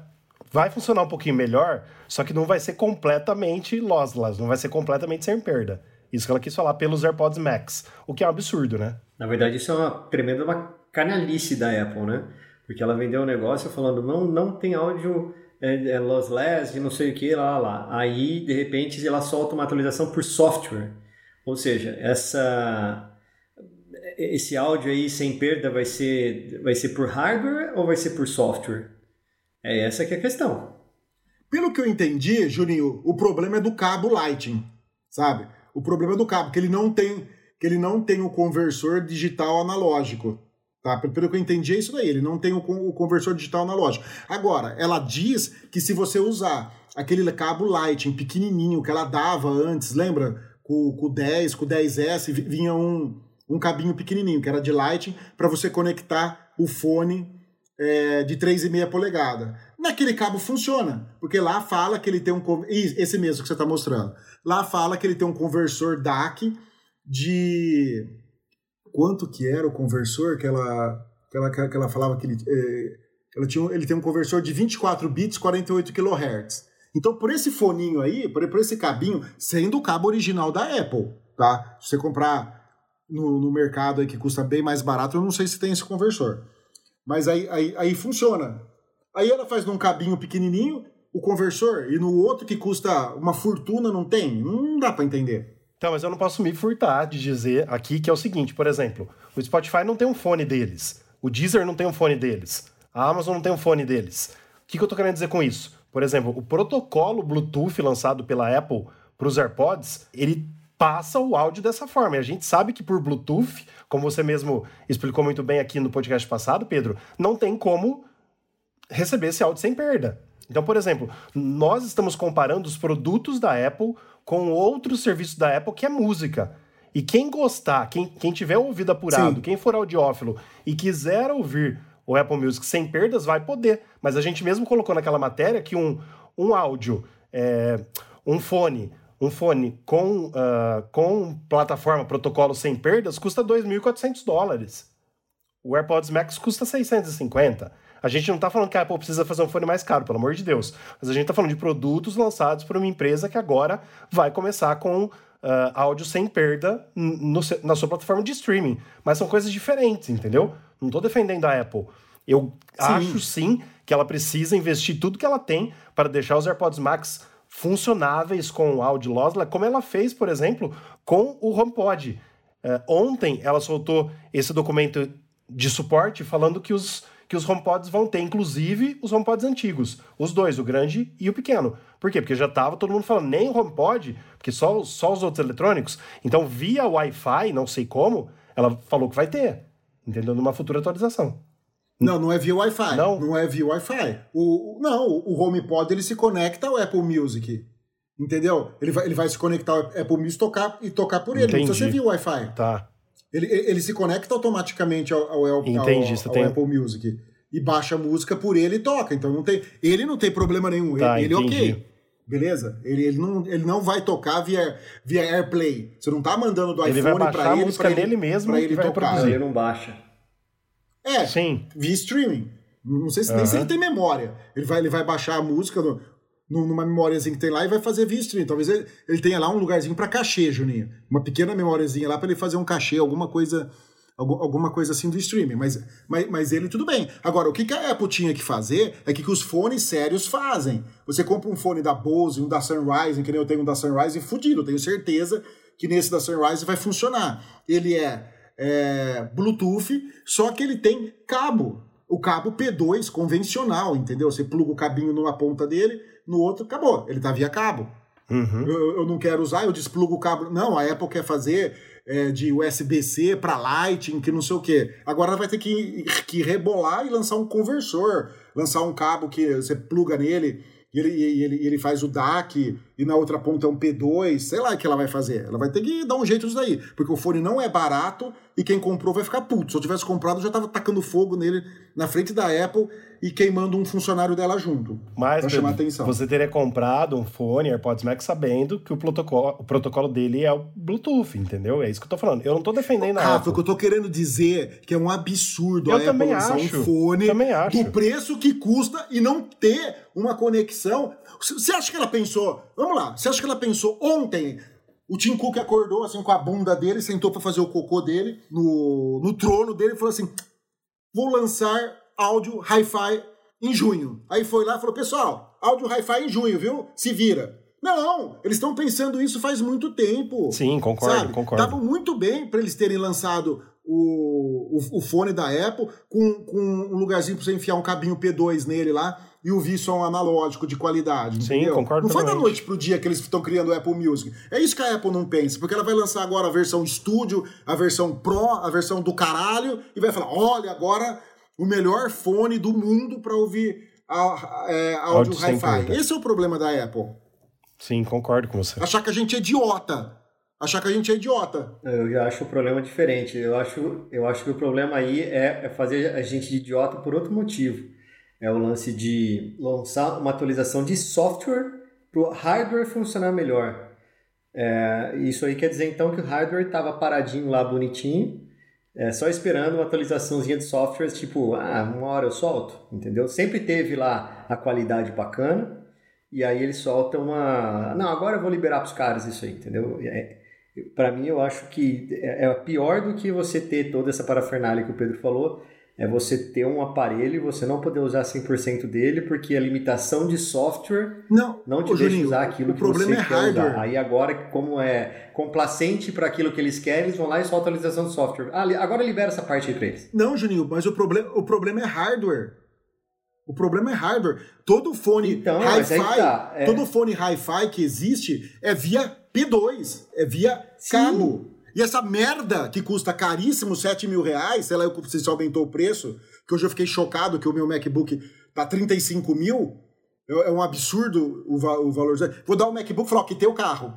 S4: vai funcionar um pouquinho melhor, só que não vai ser completamente lossless, não vai ser completamente sem perda. Isso que ela quis falar pelos AirPods Max, o que é um absurdo, né?
S5: Na verdade, isso é uma tremenda uma canalice da Apple, né? Porque ela vendeu um negócio falando, não, não tem áudio é, é lossless, de não sei o que, lá, lá. Aí, de repente, ela solta uma atualização por software. Ou seja, essa esse áudio aí sem perda vai ser vai ser por hardware ou vai ser por software? É essa que é a questão.
S2: Pelo que eu entendi, Juninho, o problema é do cabo Lightning, sabe? O problema é do cabo, que ele não tem, que ele não tem o conversor digital analógico. Tá? Pelo que eu entendi, é isso daí. Ele não tem o, o conversor digital analógico. Agora, ela diz que se você usar aquele cabo Lightning pequenininho que ela dava antes, lembra? Com, com o 10, com o 10S, vinha um, um cabinho pequenininho, que era de Lightning, para você conectar o fone é, de 3,5 polegada. Naquele cabo funciona, porque lá fala que ele tem um. Esse mesmo que você está mostrando. Lá fala que ele tem um conversor DAC de. Quanto que era o conversor que ela, que ela, que ela falava que ele. É, ela tinha, ele tem um conversor de 24 bits, 48 kHz. Então, por esse foninho aí, por, por esse cabinho, sendo o cabo original da Apple, tá? Se você comprar no, no mercado aí que custa bem mais barato, eu não sei se tem esse conversor. Mas aí, aí, aí funciona. Aí ela faz num cabinho pequenininho o conversor e no outro que custa uma fortuna não tem. Não dá para entender.
S4: Então, mas eu não posso me furtar de dizer aqui que é o seguinte, por exemplo, o Spotify não tem um fone deles, o Deezer não tem um fone deles, a Amazon não tem um fone deles. O que, que eu tô querendo dizer com isso? Por exemplo, o protocolo Bluetooth lançado pela Apple para os AirPods, ele passa o áudio dessa forma. E a gente sabe que por Bluetooth, como você mesmo explicou muito bem aqui no podcast passado, Pedro, não tem como receber esse áudio sem perda. Então, por exemplo, nós estamos comparando os produtos da Apple com outros serviços da Apple que é música. E quem gostar, quem, quem tiver ouvido apurado, Sim. quem for audiófilo e quiser ouvir o Apple Music sem perdas, vai poder. Mas a gente mesmo colocou naquela matéria que um, um áudio, é, um fone, um fone com, uh, com plataforma, protocolo sem perdas, custa 2.400 dólares. O AirPods Max custa 650. A gente não está falando que a Apple precisa fazer um fone mais caro, pelo amor de Deus. Mas a gente está falando de produtos lançados por uma empresa que agora vai começar com uh, áudio sem perda no, na sua plataforma de streaming. Mas são coisas diferentes, entendeu? Não estou defendendo a Apple. Eu sim. acho sim que ela precisa investir tudo que ela tem para deixar os AirPods Max funcionáveis com áudio lossless, como ela fez, por exemplo, com o HomePod. Uh, ontem ela soltou esse documento de suporte falando que os que os HomePods vão ter, inclusive os HomePods antigos, os dois, o grande e o pequeno. Por quê? Porque já estava todo mundo falando, nem o HomePod, porque só, só os outros eletrônicos. Então, via Wi-Fi, não sei como, ela falou que vai ter, entendeu? Numa futura atualização.
S2: Não, não é via Wi-Fi. Não? Não é via Wi-Fi. O, não, o HomePod ele se conecta ao Apple Music. Entendeu? Ele vai, ele vai se conectar ao Apple Music tocar, e tocar por ele. Entendi. Não precisa ser via Wi-Fi.
S4: Tá.
S2: Ele, ele se conecta automaticamente ao, ao, ao,
S4: Entendi,
S2: ao, ao
S4: tem...
S2: Apple Music. E baixa a música por ele e toca. Então não tem, ele não tem problema nenhum. Tá, ele, ele ok. Beleza? Ele, ele, não, ele não vai tocar via, via AirPlay. Você não tá mandando do
S4: ele
S2: iPhone
S4: para
S2: ele.
S4: a música
S2: ele,
S4: dele mesmo
S2: pra ele
S5: vai
S2: tocar.
S5: Produzir. Ele não baixa.
S2: É,
S4: Sim.
S2: via streaming. Não sei se, nem se ele tem memória. Ele vai, ele vai baixar a música no, numa memóriazinha que tem lá e vai fazer via stream. Talvez ele, ele tenha lá um lugarzinho para cachê, Juninho. Uma pequena memóriazinha lá para ele fazer um cachê, alguma coisa alguma coisa assim do streaming, mas, mas, mas ele tudo bem. Agora, o que, que a Apple tinha que fazer é que, que os fones sérios fazem. Você compra um fone da Bose, um da Sunrise, que nem eu tenho um da Sunrise, fudido, eu tenho certeza que nesse da Sunrise vai funcionar. Ele é, é Bluetooth, só que ele tem cabo. O cabo P2 convencional, entendeu? Você pluga o cabinho numa ponta dele, no outro, acabou. Ele tá via cabo.
S4: Uhum.
S2: Eu, eu não quero usar, eu desplugo o cabo. Não, a Apple quer fazer é, de USB-C para Lightning, que não sei o quê. Agora vai ter que, que rebolar e lançar um conversor, lançar um cabo que você pluga nele e ele, ele, e ele faz o DAC e na outra ponta é um P2, sei lá o que ela vai fazer. Ela vai ter que dar um jeito disso daí, porque o fone não é barato e quem comprou vai ficar puto. Se eu tivesse comprado, eu já tava tacando fogo nele na frente da Apple e queimando um funcionário dela junto.
S4: Mas
S2: pra chamar atenção.
S4: você teria comprado um fone AirPods Max sabendo que o protocolo, o protocolo dele é o Bluetooth, entendeu? É isso que eu tô falando. Eu não tô defendendo a
S2: Rafa, o que eu tô querendo dizer que é um absurdo
S4: eu
S2: a Apple lançar
S4: acho,
S2: um fone
S4: do
S2: preço que custa e não ter uma conexão. Você acha que ela pensou? Vamos lá. Você acha que ela pensou ontem? O Tim Cook acordou assim com a bunda dele, sentou para fazer o cocô dele no, no trono dele e falou assim: vou lançar áudio hi-fi em junho. Aí foi lá e falou: pessoal, áudio hi-fi em junho, viu? Se vira. Não, eles estão pensando isso faz muito tempo.
S4: Sim, concordo,
S2: sabe?
S4: concordo.
S2: Tava muito bem para eles terem lançado o, o, o, fone da Apple com, com um lugarzinho para você enfiar um cabinho P2 nele lá e ouvir som analógico de qualidade.
S4: Sim,
S2: entendeu?
S4: concordo
S2: Não foi da noite pro dia que eles estão criando o Apple Music. É isso que a Apple não pensa, porque ela vai lançar agora a versão estúdio, a versão Pro, a versão do caralho, e vai falar: olha, agora o melhor fone do mundo para ouvir é, áudio hi-fi. Esse é o problema da Apple.
S4: Sim, concordo com você.
S2: Achar que a gente é idiota. Achar que a gente é idiota.
S5: Eu já acho o problema diferente. Eu acho, eu acho que o problema aí é, é fazer a gente de idiota por outro motivo. É o lance de lançar uma atualização de software para o hardware funcionar melhor. É, isso aí quer dizer então que o hardware estava paradinho lá, bonitinho, é, só esperando uma atualizaçãozinha de software, tipo, ah, uma hora eu solto, entendeu? Sempre teve lá a qualidade bacana, e aí eles soltam uma. Não, agora eu vou liberar para os caras isso aí, entendeu? É, para mim, eu acho que é é pior do que você ter toda essa parafernália que o Pedro falou, é você ter um aparelho e você não poder usar 100% dele porque a limitação de software
S2: Não,
S5: não te deixa
S2: Juninho,
S5: usar aquilo
S2: o
S5: que
S2: problema
S5: você
S2: é
S5: quer
S2: hardware.
S5: usar. Aí agora, como é complacente para aquilo que eles querem, eles vão lá e soltam a atualização do software. Ah, agora libera essa parte aí pra eles.
S2: Não, Juninho, mas o problema, o problema é hardware. O problema é hardware. Todo fone
S5: Então,
S2: hi-fi,
S5: tá, é.
S2: todo fone hi-fi que existe é via P2, é via
S5: Sim.
S2: cabo. E essa merda que custa caríssimo, 7 mil reais, sei lá se aumentou o preço, que hoje eu fiquei chocado que o meu MacBook tá 35 mil, É, é um absurdo o, va o valor. Vou dar um MacBook e falar, que tem o carro.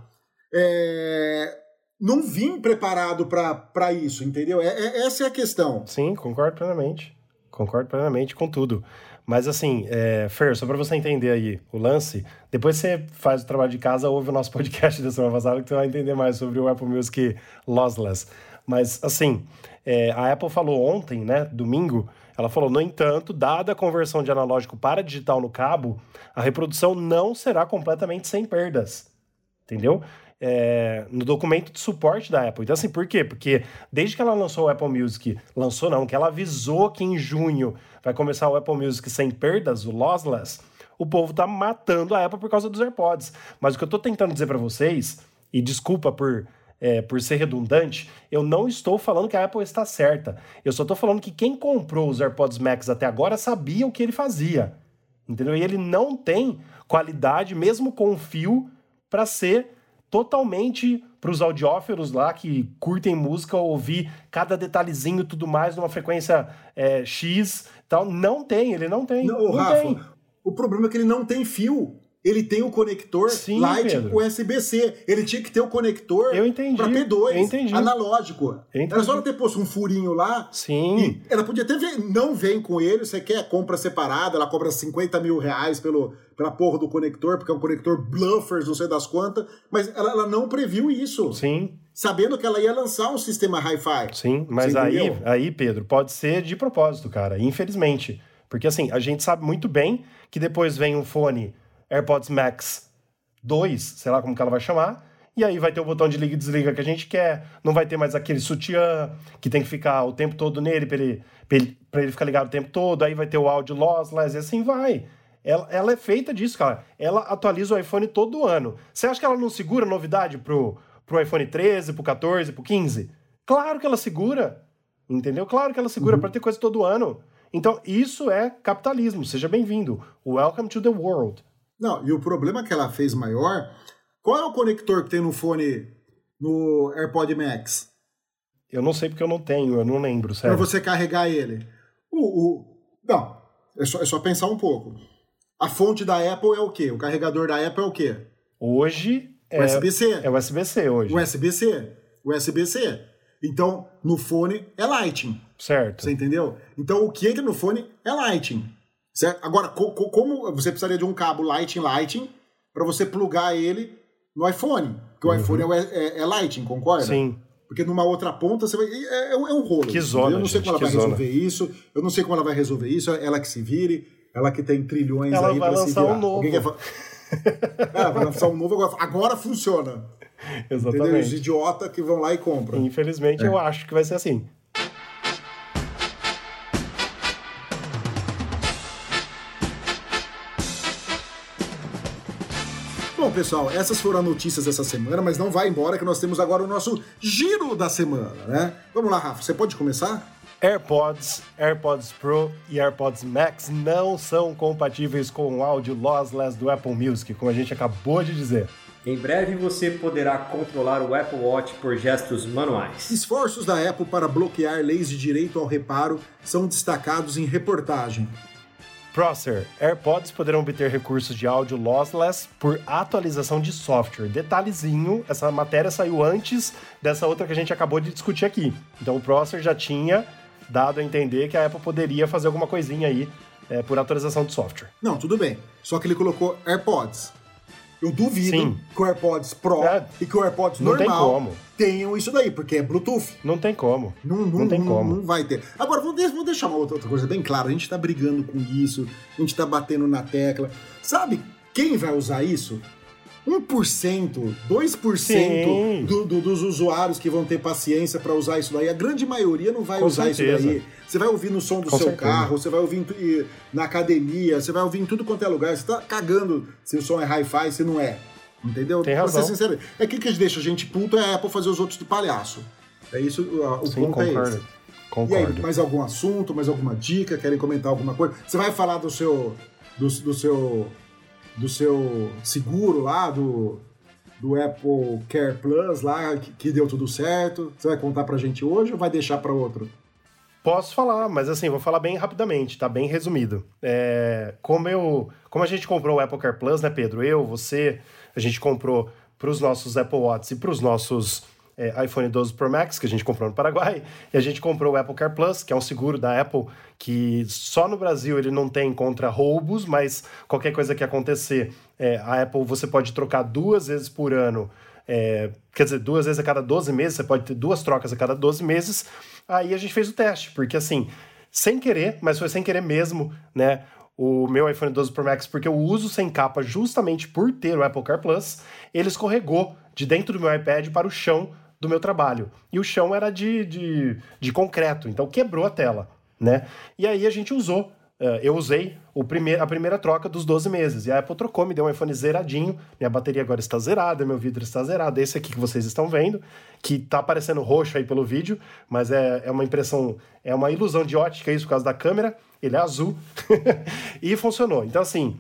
S2: É, não vim preparado para isso, entendeu? É, é, essa é a questão.
S4: Sim, concordo plenamente. Concordo plenamente com tudo. Mas assim, é, Fer, só para você entender aí o lance, depois você faz o trabalho de casa, ouve o nosso podcast da semana passada, que você vai entender mais sobre o Apple Music Lossless. Mas assim, é, a Apple falou ontem, né, domingo, ela falou, no entanto, dada a conversão de analógico para digital no cabo, a reprodução não será completamente sem perdas. Entendeu? É, no documento de suporte da Apple. Então, assim, por quê? Porque desde que ela lançou o Apple Music, lançou não, que ela avisou que em junho vai começar o Apple Music sem perdas, o lossless, o povo tá matando a Apple por causa dos AirPods. Mas o que eu tô tentando dizer para vocês, e desculpa por é, por ser redundante, eu não estou falando que a Apple está certa. Eu só estou falando que quem comprou os AirPods Max até agora sabia o que ele fazia. Entendeu? E ele não tem qualidade, mesmo com fio, para ser totalmente para os audiófilos lá que curtem música, ouvir cada detalhezinho tudo mais numa frequência é, X tal. Não tem, ele não tem.
S2: Não,
S4: não
S2: Rafa,
S4: tem.
S2: o problema é que ele não tem fio ele tem o conector
S4: Sim,
S2: Lightning USB-C. Ele tinha que ter o conector para P2 analógico. Era só ela ter posto um furinho lá.
S4: Sim.
S2: ela podia até ver, não vem com ele, você quer compra separada, ela cobra 50 mil reais pelo, pela porra do conector, porque é um conector bluffers, não sei das quantas, mas ela, ela não previu isso.
S4: Sim.
S2: Sabendo que ela ia lançar um sistema Hi-Fi.
S4: Sim, mas aí, aí, Pedro, pode ser de propósito, cara, infelizmente. Porque assim, a gente sabe muito bem que depois vem um fone AirPods Max 2, sei lá como que ela vai chamar, e aí vai ter o botão de liga e desliga que a gente quer, não vai ter mais aquele sutiã que tem que ficar o tempo todo nele para ele, ele, ele ficar ligado o tempo todo, aí vai ter o áudio lossless e assim vai. Ela, ela, é feita disso, cara. Ela atualiza o iPhone todo ano. Você acha que ela não segura novidade pro, pro iPhone 13, pro 14, pro 15? Claro que ela segura. Entendeu? Claro que ela segura uhum. para ter coisa todo ano. Então, isso é capitalismo. Seja bem-vindo. Welcome to the world.
S2: Não, e o problema que ela fez maior, qual é o conector que tem no fone no AirPod Max?
S4: Eu não sei porque eu não tenho, eu não lembro, sério.
S2: Para você carregar ele. O, o, não, é só, é só pensar um pouco. A fonte da Apple é o quê? O carregador da Apple é o quê?
S4: Hoje
S2: é USB-C.
S4: É USB-C hoje.
S2: USB-C. USB-C. Então, no fone é Lightning.
S4: Certo.
S2: Você entendeu? Então, o que entra no fone é Lightning. Certo? Agora, co co como você precisaria de um cabo Lightning Lightning para você plugar ele no iPhone? Porque o uhum. iPhone é, é, é, Lightning, concorda?
S4: Sim.
S2: Porque numa outra ponta você vai. É, é, um, é um rolo.
S4: Que zona.
S2: Eu não sei
S4: gente,
S2: como ela vai
S4: zona.
S2: resolver isso. Eu não sei como ela vai resolver isso. Ela que se vire. Ela que tem trilhões
S4: ela
S2: aí
S4: para
S2: se virar.
S4: Um novo.
S2: Quer... ela vai lançar um novo agora. Agora funciona.
S4: Exatamente.
S2: Entendeu? Os idiotas que vão lá e compram.
S4: Infelizmente, eu acho que vai ser assim.
S2: Bom, pessoal, essas foram as notícias dessa semana, mas não vai embora que nós temos agora o nosso giro da semana, né? Vamos lá, Rafa, você pode começar?
S4: AirPods, AirPods Pro e AirPods Max não são compatíveis com o áudio lossless do Apple Music, como a gente acabou de dizer.
S5: Em breve você poderá controlar o Apple Watch por gestos manuais.
S2: Esforços da Apple para bloquear leis de direito ao reparo são destacados em reportagem.
S4: Prosser, AirPods poderão obter recursos de áudio lossless por atualização de software. Detalhezinho, essa matéria saiu antes dessa outra que a gente acabou de discutir aqui. Então o Prosser já tinha dado a entender que a Apple poderia fazer alguma coisinha aí é, por atualização de software.
S2: Não, tudo bem. Só que ele colocou AirPods. Eu duvido
S4: Sim.
S2: que o AirPods Pro
S4: É.
S2: e que o AirPods
S4: Não
S2: normal tenham isso daí, porque é Bluetooth.
S4: Não tem como.
S2: Não, não,
S4: Não tem
S2: não-
S4: como.
S2: não vai ter. Agora, vou deixar uma outra, outra coisa bem clara. A gente tá brigando com isso, a gente tá batendo na tecla. Sabe quem vai usar isso? 1%, 2%
S4: Sim.
S2: do, do- dos usuários que vão ter paciência para usar isso daí. A grande maioria não vai
S4: Com
S2: usar
S4: certeza.
S2: isso daí. Você vai ouvir no som do
S4: Com
S2: seu
S4: certeza.
S2: carro, você vai ouvir na academia, você vai ouvir em tudo quanto é lugar. Você tá cagando se o som é hi-fi, se não é. Entendeu?
S4: Tem
S2: Pra
S4: razão.
S2: ser sincero, é que que deixa a gente puto é a Apple fazer os outros de palhaço. É isso, o,
S4: Sim,
S2: ponto é esse.
S4: concordo.
S2: E aí,
S4: Concordo.
S2: mais algum assunto, mais alguma dica? Querem comentar alguma coisa? Você vai falar do seu do, do seu do seu seguro lá do do Apple Care Plus lá que, que deu tudo certo? Você vai contar pra gente hoje ou vai deixar pra outro?
S4: Posso falar, mas assim, vou falar bem rapidamente, tá bem resumido. É, como eu, como a gente comprou o Apple Car Plus, né, Pedro? Eu, você, a gente comprou para os nossos Apple Watch e para os nossos é, iPhone 12 Pro Max, que a gente comprou no Paraguai, e a gente comprou o Apple Car Plus, que é um seguro da Apple que só no Brasil ele não tem contra roubos, mas qualquer coisa que acontecer, é, a Apple você pode trocar duas vezes por ano. É, quer dizer, duas vezes a cada 12 meses, você pode ter duas trocas a cada 12 meses. Aí a gente fez o teste, porque assim, sem querer, mas foi sem querer mesmo, né? O meu iPhone 12 Pro Max, porque eu uso sem capa justamente por ter o Apple Car Plus, ele escorregou de dentro do meu iPad para o chão do meu trabalho. E o chão era de, de, de concreto, então quebrou a tela, né? E aí a gente usou Uh, eu usei o primeir, a primeira troca dos 12 meses. E a Apple trocou, me deu um iPhone zeradinho. Minha bateria agora está zerada, meu vidro está zerado. Esse aqui que vocês estão vendo, que está aparecendo roxo aí pelo vídeo, mas é, é uma impressão, é uma ilusão de ótica isso por causa da câmera. Ele é azul. e funcionou. Então, assim,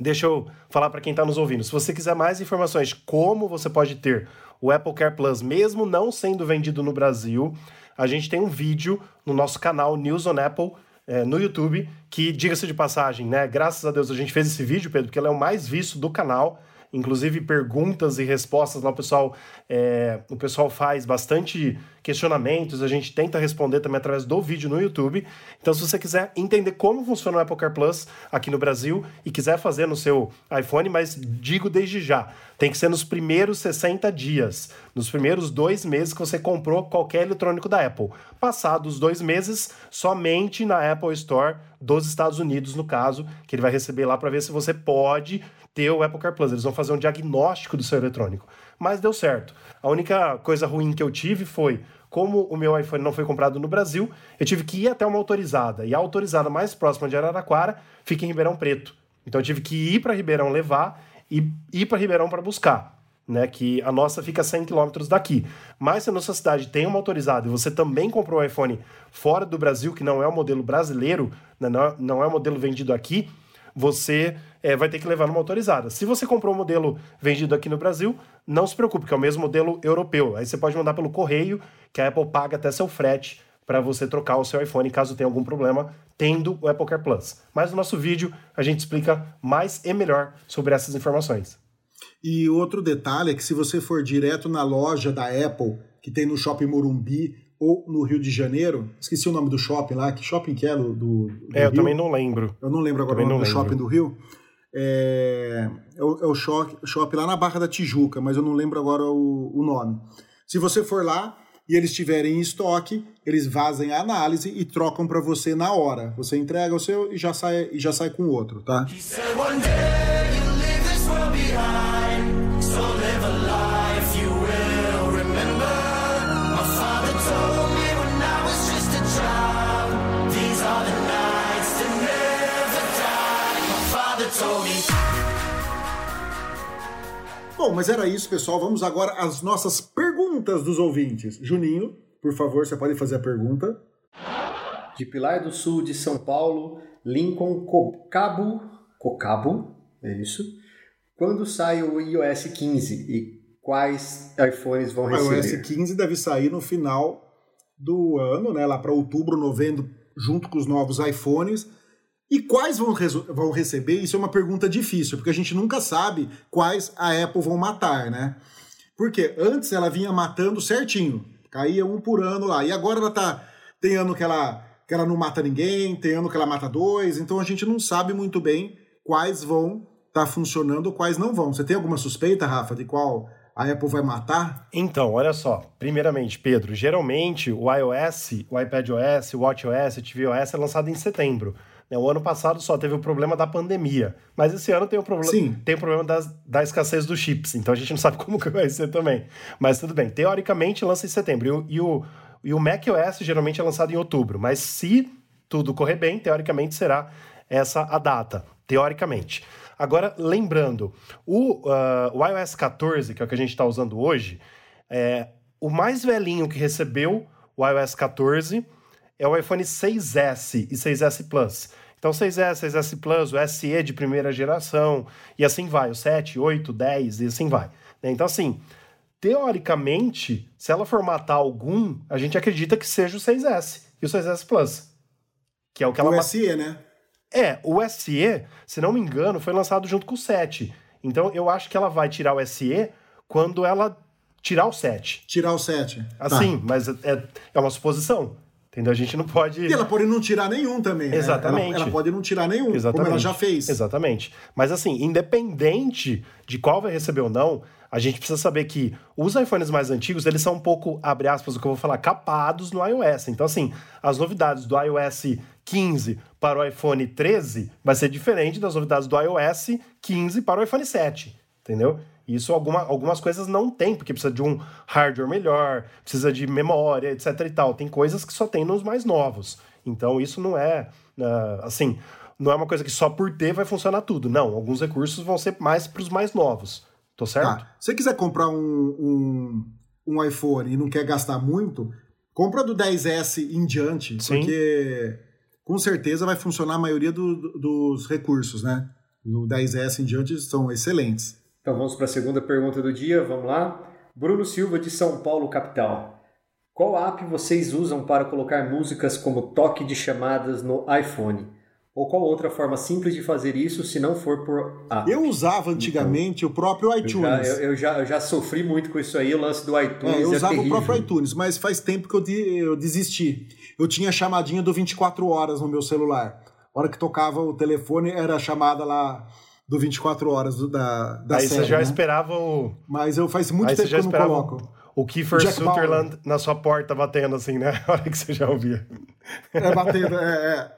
S4: deixa eu falar para quem está nos ouvindo. Se você quiser mais informações como você pode ter o Apple Care Plus, mesmo não sendo vendido no Brasil, a gente tem um vídeo no nosso canal News on Apple é, no YouTube, que, diga-se de passagem, né? Graças a Deus a gente fez esse vídeo, Pedro, porque ele é o mais visto do canal inclusive perguntas e respostas lá, o pessoal, é, o pessoal faz bastante questionamentos, a gente tenta responder também através do vídeo no YouTube. Então, se você quiser entender como funciona o Apple Car Plus aqui no Brasil e quiser fazer no seu iPhone, mas digo desde já, tem que ser nos primeiros 60 dias, nos primeiros dois meses que você comprou qualquer eletrônico da Apple. Passados dois meses, somente na Apple Store dos Estados Unidos, no caso, que ele vai receber lá para ver se você pode ter o Apple Car Plus. Eles vão fazer um diagnóstico do seu eletrônico. Mas deu certo. A única coisa ruim que eu tive foi, como o meu iPhone não foi comprado no Brasil, eu tive que ir até uma autorizada. E a autorizada mais próxima de Araraquara fica em Ribeirão Preto. Então eu tive que ir para Ribeirão levar e ir para Ribeirão para buscar. Né, que a nossa fica a 100 km daqui. Mas se a nossa cidade tem uma autorizada e você também comprou o iPhone fora do Brasil, que não é o modelo brasileiro, né, não, é, não é o modelo vendido aqui, você é, vai ter que levar numa autorizada. Se você comprou um modelo vendido aqui no Brasil, não se preocupe, que é o mesmo modelo europeu. Aí você pode mandar pelo correio, que a Apple paga até seu frete para você trocar o seu iPhone caso tenha algum problema tendo o Apple Care Plus. Mas no nosso vídeo a gente explica mais e melhor sobre essas informações.
S2: E outro detalhe é que se você for direto na loja da Apple, que tem no Shopping Morumbi ou no Rio de Janeiro, esqueci o nome do shopping lá, que shopping que é do, do, do
S4: É, eu Rio? também não lembro.
S2: Eu não lembro agora também o nome do lembro. shopping do Rio. É, é, o, é o shopping, shopping lá na Barra da Tijuca, mas eu não lembro agora o, o nome. Se você for lá e eles tiverem em estoque, eles fazem a análise e trocam para você na hora. Você entrega o seu e já sai, e já sai com o outro, tá? He said, Bom, mas era isso, pessoal. Vamos agora às nossas perguntas dos ouvintes. Juninho, por favor, você pode fazer a pergunta.
S5: De Pilar do Sul de São Paulo, Lincoln Cocabo, Cocabo, é isso. Quando sai o iOS 15 e quais iPhones vão receber?
S2: O iOS 15 deve sair no final do ano, né, lá para outubro, novembro, junto com os novos iPhones. E quais vão, vão receber? Isso é uma pergunta difícil, porque a gente nunca sabe quais a Apple vão matar, né? Porque antes ela vinha matando certinho, caía um por ano lá. E agora ela tá. Tem ano que ela, que ela não mata ninguém, tem ano que ela mata dois, então a gente não sabe muito bem quais vão estar tá funcionando quais não vão. Você tem alguma suspeita, Rafa, de qual a Apple vai matar?
S4: Então, olha só. Primeiramente, Pedro, geralmente o iOS, o iPadOS, o WatchOS, o tvOS é lançado em setembro. Né, o ano passado só teve o problema da pandemia, mas esse ano tem o, proble Sim. tem o problema das, da escassez dos chips, então a gente não sabe como que vai ser também. Mas tudo bem, teoricamente lança em setembro, e o, e o macOS geralmente é lançado em outubro, mas se tudo correr bem, teoricamente será essa a data, teoricamente. Agora, lembrando, o, uh, o iOS 14, que é o que a gente está usando hoje, é o mais velhinho que recebeu o iOS 14 é o iPhone 6S e 6S Plus. Então, 6S, 6S Plus, o SE de primeira geração, e assim vai, o 7, 8, 10, e assim vai. Né? Então, assim, teoricamente, se ela formatar algum, a gente acredita que seja o 6S, e o 6S Plus. Que é o que ela.
S2: O SE, né?
S4: É, o SE, se não me engano, foi lançado junto com o 7. Então eu acho que ela vai tirar o SE quando ela tirar o 7.
S2: Tirar o 7.
S4: Assim, tá. mas é, é uma suposição. Entendeu? A gente não pode.
S2: E ela pode não tirar nenhum também. Né?
S4: Exatamente.
S2: Ela, ela, pode não tirar nenhum, Exatamente. como ela já fez.
S4: Exatamente. Mas assim, independente de qual vai receber ou não, a gente precisa saber que os iPhones mais antigos, eles são um pouco, abre aspas, o que eu vou falar, capados no iOS. Então, assim, as novidades do iOS 15 para o iPhone 13 vai ser diferente das novidades do iOS 15 para o iPhone 7. Entendeu? Isso alguma, algumas coisas não tem, porque precisa de um hardware melhor, precisa de memória, etc e tal. Tem coisas que só tem nos mais novos. Então isso não é, uh, assim, não é uma coisa que só por ter vai funcionar tudo. Não, alguns recursos vão ser mais para os mais novos. Tô certo?
S2: Tá. Se você quiser comprar um, um, um, iPhone e não quer gastar muito, compra do 10S em diante, Sim. porque com certeza vai funcionar a maioria do, do, dos recursos, né? Do 10S em diante são excelentes.
S5: Então vamos para a segunda pergunta do dia, vamos lá. Bruno Silva, de São Paulo, capital. Qual app vocês usam para colocar músicas como toque de chamadas no iPhone? Ou qual outra forma simples de fazer isso se não for por app?
S2: Eu usava antigamente então, o próprio iTunes.
S5: Eu já, eu, eu, já, eu já sofri muito com isso aí, o lance do iTunes.
S2: É, eu
S5: é
S2: usava
S5: terrível.
S2: o próprio iTunes, mas faz tempo que eu, de, eu desisti. Eu tinha a chamadinha do 24 horas no meu celular. A hora que tocava o telefone, era a chamada lá do 24 horas da, da
S4: Aí
S2: série,
S4: você já
S2: né?
S4: esperava o...
S2: Mas eu faz muito Aí tempo que eu não coloco.
S4: O Kiefer Sutherland na sua porta batendo assim, né? A hora que você já ouvia.
S2: É, batendo, é, é.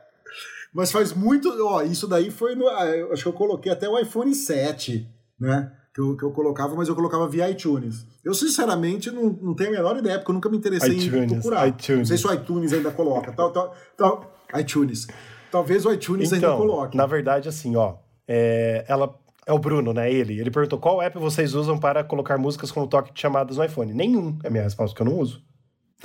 S2: Mas faz muito... Ó, isso daí foi no... Ah, acho que eu coloquei até o iPhone 7, né? Que eu, que eu colocava, mas eu colocava via iTunes. Eu, sinceramente, não, não tenho a menor ideia, porque eu nunca me interessei
S4: iTunes,
S2: em procurar.
S4: iTunes.
S2: Não sei se o iTunes ainda coloca. Tal, tal, tal. iTunes. Talvez o iTunes
S4: então,
S2: ainda coloque.
S4: Na verdade, assim, ó, é, ela é o Bruno, né? Ele. Ele perguntou qual app vocês usam para colocar músicas com toque de chamadas no iPhone. Nenhum é a minha resposta, porque eu não uso.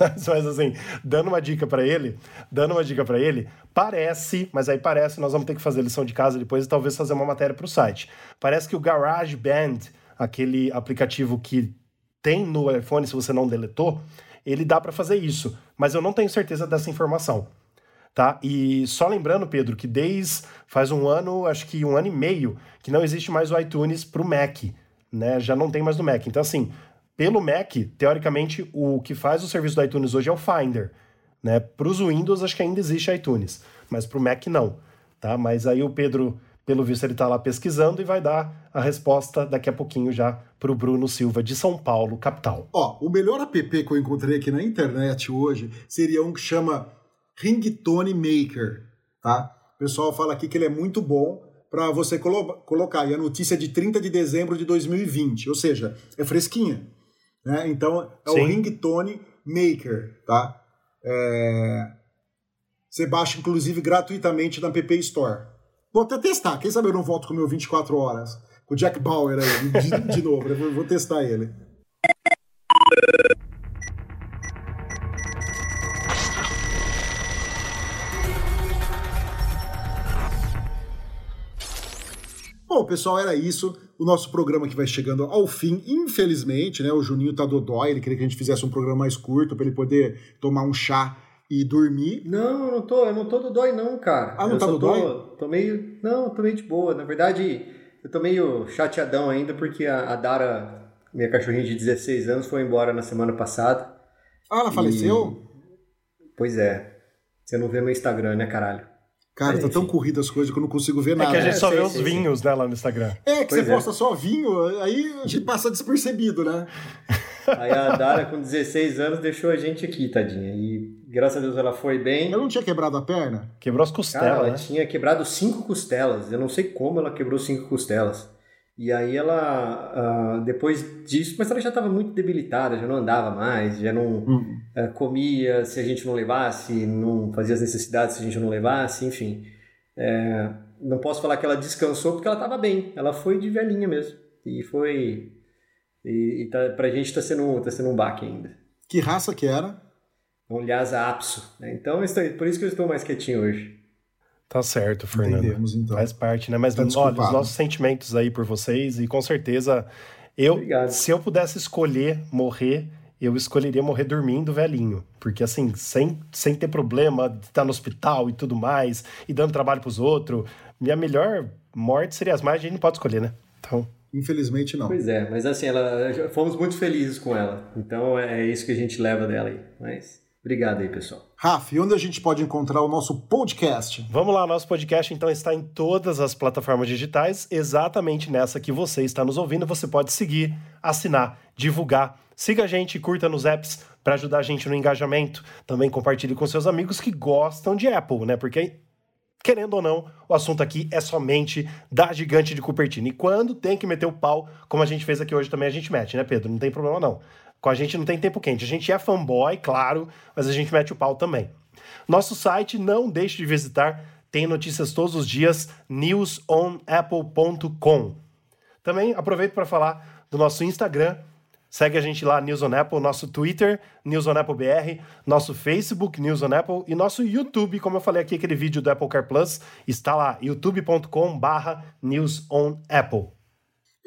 S4: mas assim, dando uma dica para ele, dando uma dica para ele, parece, mas aí parece, nós vamos ter que fazer lição de casa depois e talvez fazer uma matéria para o site. Parece que o GarageBand, aquele aplicativo que tem no iPhone, se você não deletou, ele dá para fazer isso, mas eu não tenho certeza dessa informação tá? E só lembrando, Pedro, que desde faz um ano, acho que um ano e meio, que não existe mais o iTunes para o Mac, né? Já não tem mais no Mac. Então, assim, pelo Mac, teoricamente, o que faz o serviço do iTunes hoje é o Finder, né? Para os Windows, acho que ainda existe iTunes, mas para o Mac não, tá? Mas aí o Pedro, pelo visto, ele está lá pesquisando e vai dar a resposta daqui a pouquinho já para o Bruno Silva, de São Paulo, capital.
S2: Ó, o melhor app que eu encontrei aqui na internet hoje seria um que chama Ringtone Maker, tá? O pessoal fala aqui que ele é muito bom para você colo colocar. E a notícia é de 30 de dezembro de 2020, ou seja, é fresquinha. Né? Então, é Sim. o Ringtone Maker, tá? É... Você baixa, inclusive, gratuitamente na App Store. Vou até testar, quem sabe eu não volto com o meu 24 horas. Com o Jack Bauer aí, de, de novo, eu vou testar ele. Bom, pessoal, era isso. O nosso programa que vai chegando ao fim, infelizmente, né? O Juninho tá dodói, ele queria que a gente fizesse um programa mais curto para ele poder tomar um chá e dormir.
S5: Não, eu não tô, eu não tô dodói não, cara.
S2: Ah, não
S5: eu
S2: tá dodói?
S5: Tô, tô meio, não, tô meio de boa. Na verdade, eu tô meio chateadão ainda porque a, a Dara, minha cachorrinha de 16 anos, foi embora na semana passada.
S2: Ah, ela faleceu?
S5: Pois é. Você não vê no Instagram, né, caralho?
S2: Cara, tá tão corrida as coisas que eu não consigo ver nada.
S4: É que a gente
S2: é,
S4: só vê os vinhos dela no Instagram.
S2: É, que pois você é. posta só vinho, aí a gente passa despercebido, né?
S5: Aí a Dara, com 16 anos, deixou a gente aqui, tadinha. E graças a Deus ela foi bem.
S2: Ela não tinha quebrado a perna?
S4: Quebrou as costelas.
S5: Cara, ela
S4: né?
S5: tinha quebrado cinco costelas. Eu não sei como ela quebrou cinco costelas. E aí ela, uh, depois disso, mas ela já estava muito debilitada, já não andava mais, já não uhum. uh, comia se a gente não levasse, não fazia as necessidades se a gente não levasse, enfim. É, não posso falar que ela descansou porque ela estava bem, ela foi de velhinha mesmo. E foi. E, e tá, pra gente está sendo, tá sendo um baque ainda.
S2: Que raça que era?
S5: Um Lhasa Apso. Né? Então, por isso que eu estou mais quietinho hoje.
S4: Tá certo, Fernando.
S2: Entendemos, então.
S4: Faz parte, né? Mas tá olha, os nossos sentimentos aí por vocês e com certeza eu, Obrigado. se eu pudesse escolher morrer, eu escolheria morrer dormindo velhinho. Porque, assim, sem, sem ter problema de estar no hospital e tudo mais, e dando trabalho pros outros, minha melhor morte seria as mais, a gente não pode escolher, né? Então.
S2: Infelizmente não.
S5: Pois é, mas assim, ela, fomos muito felizes com ela. Então é isso que a gente leva dela aí. Mas obrigado aí, pessoal.
S2: Raf, onde a gente pode encontrar o nosso podcast?
S4: Vamos lá, nosso podcast então está em todas as plataformas digitais, exatamente nessa que você está nos ouvindo. Você pode seguir, assinar, divulgar. Siga a gente, curta nos apps para ajudar a gente no engajamento. Também compartilhe com seus amigos que gostam de Apple, né? Porque querendo ou não, o assunto aqui é somente da gigante de Cupertino. E quando tem que meter o pau, como a gente fez aqui hoje também, a gente mete, né, Pedro? Não tem problema não. Com a gente não tem tempo quente. A gente é fanboy, claro, mas a gente mete o pau também. Nosso site, não deixe de visitar, tem notícias todos os dias, newsonapple.com. Também aproveito para falar do nosso Instagram, Segue a gente lá, News on Apple, nosso Twitter, News on Apple BR, nosso Facebook, News on Apple, e nosso YouTube, como eu falei aqui, aquele vídeo do Apple Car Plus, está lá, youtube.com barra News on Apple.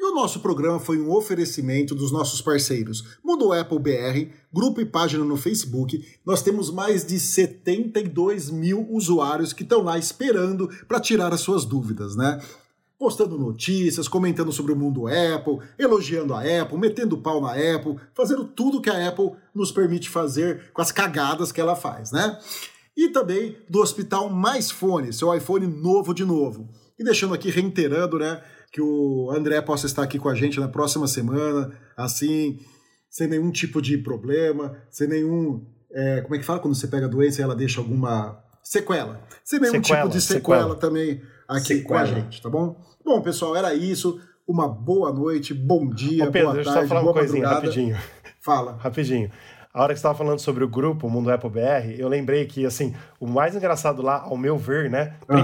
S2: O nosso programa foi um oferecimento dos nossos parceiros Mundo Apple BR, grupo e página no Facebook. Nós temos mais de 72 mil usuários que estão lá esperando para tirar as suas dúvidas, né? postando notícias, comentando sobre o mundo Apple, elogiando a Apple, metendo pau na Apple, fazendo tudo que a Apple nos permite fazer com as cagadas que ela faz, né? E também do Hospital Mais Fone, seu iPhone novo de novo. E deixando aqui reiterando, né, que o André possa estar aqui com a gente na próxima semana, assim, sem nenhum tipo de problema, sem nenhum. É, como é que fala quando você pega a doença e ela deixa alguma sequela? Sem nenhum sequela, tipo de sequela, sequela. também aqui sequela. com a gente, tá bom? Bom, pessoal, era isso. Uma boa noite, bom dia, Ô Pedro, boa deixa tarde, eu só falar uma coisinha
S4: rapidinho.
S2: Fala.
S4: Rapidinho. A hora que você estava falando sobre o grupo Mundo Apple BR, eu lembrei que, assim, o mais engraçado lá, ao meu ver, né? Ah.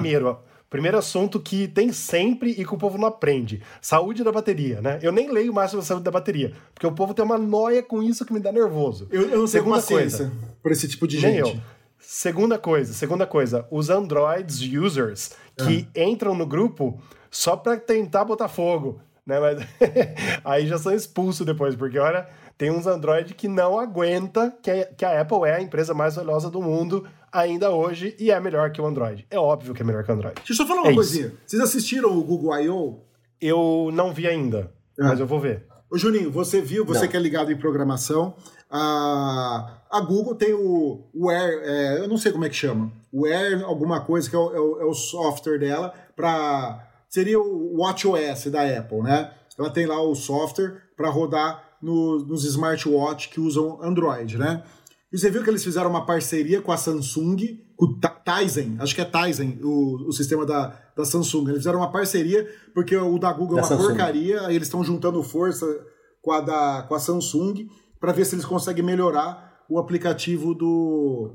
S4: Primeiro, assunto que tem sempre e que o povo não aprende: saúde da bateria, né? Eu nem leio mais sobre saúde da bateria, porque o povo tem uma noia com isso que me dá nervoso.
S2: Eu, eu não sei Segunda coisa por esse tipo de gente. Eu.
S4: Segunda coisa, segunda coisa, os Androids users que ah. entram no grupo só para tentar botar fogo, né? Mas aí já são expulsos depois, porque olha, tem uns Android que não aguenta que a, que a Apple é a empresa mais valiosa do mundo ainda hoje e é melhor que o Android. É óbvio que é melhor que o Android.
S2: Deixa eu só falar uma é coisinha. Isso. Vocês assistiram o Google I.O.?
S4: Eu não vi ainda, ah. mas eu vou ver.
S2: Ô Juninho, você viu, você não. que é ligado em programação, a, a Google tem o, o Air, é, eu não sei como é que chama, o Air alguma coisa, que é o, é o, é o software dela para seria o WatchOS da Apple, né? Ela tem lá o software para rodar no, nos smartwatch que usam Android, né? E você viu que eles fizeram uma parceria com a Samsung, com o Tizen, acho que é Tizen, o, o sistema da, da Samsung. Eles fizeram uma parceria porque o da Google é uma Samsung. porcaria, eles estão juntando força com a, da, com a Samsung para ver se eles conseguem melhorar o aplicativo do,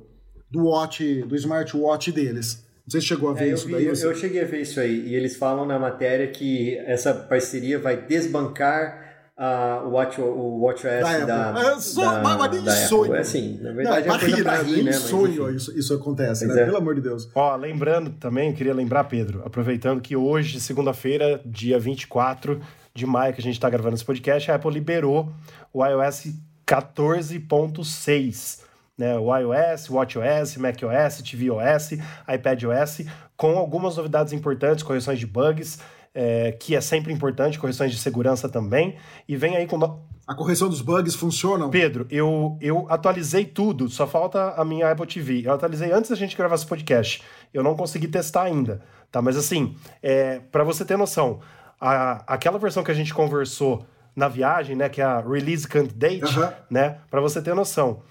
S2: do Watch, do smartwatch deles. Não sei se chegou a ver é, isso
S5: vi,
S2: daí.
S5: Eu, eu, cheguei a ver isso aí. E eles falam na matéria que essa parceria vai desbancar o Watch, o WatchOS da, da,
S2: é, só, da, mas, mas da sonho. Apple.
S5: É assim, na verdade não,
S2: é coisa pra rir, né? sonho isso, isso acontece, né? É. Pelo amor de Deus.
S4: Ó, lembrando também, queria lembrar, Pedro, aproveitando que hoje, segunda-feira, dia 24 de maio, que a gente está gravando esse podcast, a Apple liberou o iOS 14.6 né, o iOS, WatchOS, macOS, tvOS, iPadOS, com algumas novidades importantes, correções de bugs, é, que é sempre importante, correções de segurança também, e vem aí com...
S2: A correção dos bugs funciona?
S4: Pedro, eu, eu atualizei tudo, só falta a minha Apple TV. Eu atualizei antes da gente gravar esse podcast. Eu não consegui testar ainda, tá? Mas assim, é, para você ter noção, a, aquela versão que a gente conversou na viagem, né, que é a Release Candidate, uhum. né, para você ter noção,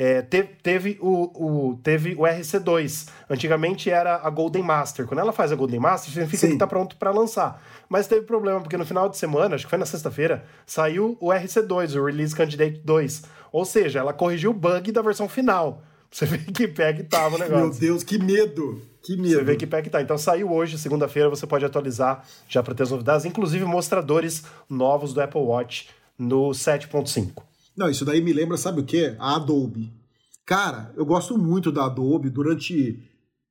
S4: é, teve, teve, o, o, teve o RC2. Antigamente era a Golden Master. Quando ela faz a Golden Master, significa Sim. que está pronto para lançar. Mas teve problema, porque no final de semana, acho que foi na sexta-feira, saiu o RC2, o Release Candidate 2. Ou seja, ela corrigiu o bug da versão final. Você vê que que tava o negócio.
S2: Meu Deus, que medo! Que medo.
S4: Você vê que pé que tá. Então saiu hoje, segunda-feira, você pode atualizar já para ter as novidades, inclusive mostradores novos do Apple Watch no 7.5.
S2: Não, isso daí me lembra, sabe o quê? A Adobe. Cara, eu gosto muito da Adobe. Durante,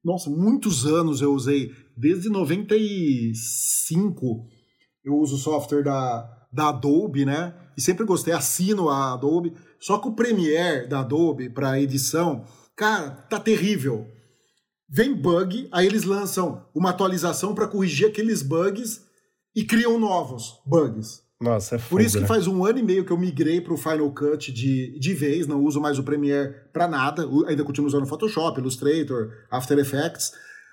S2: nossa, muitos anos eu usei. Desde 95 eu uso o software da, da Adobe, né? E sempre gostei, assino a Adobe. Só que o Premiere da Adobe para edição, cara, tá terrível. Vem bug, aí eles lançam uma atualização para corrigir aqueles bugs e criam novos bugs.
S4: Nossa, é
S2: Por isso que
S4: né?
S2: faz um ano e meio que eu migrei para o Final Cut de, de vez, não uso mais o Premiere para nada, ainda continuo usando Photoshop, Illustrator, After Effects,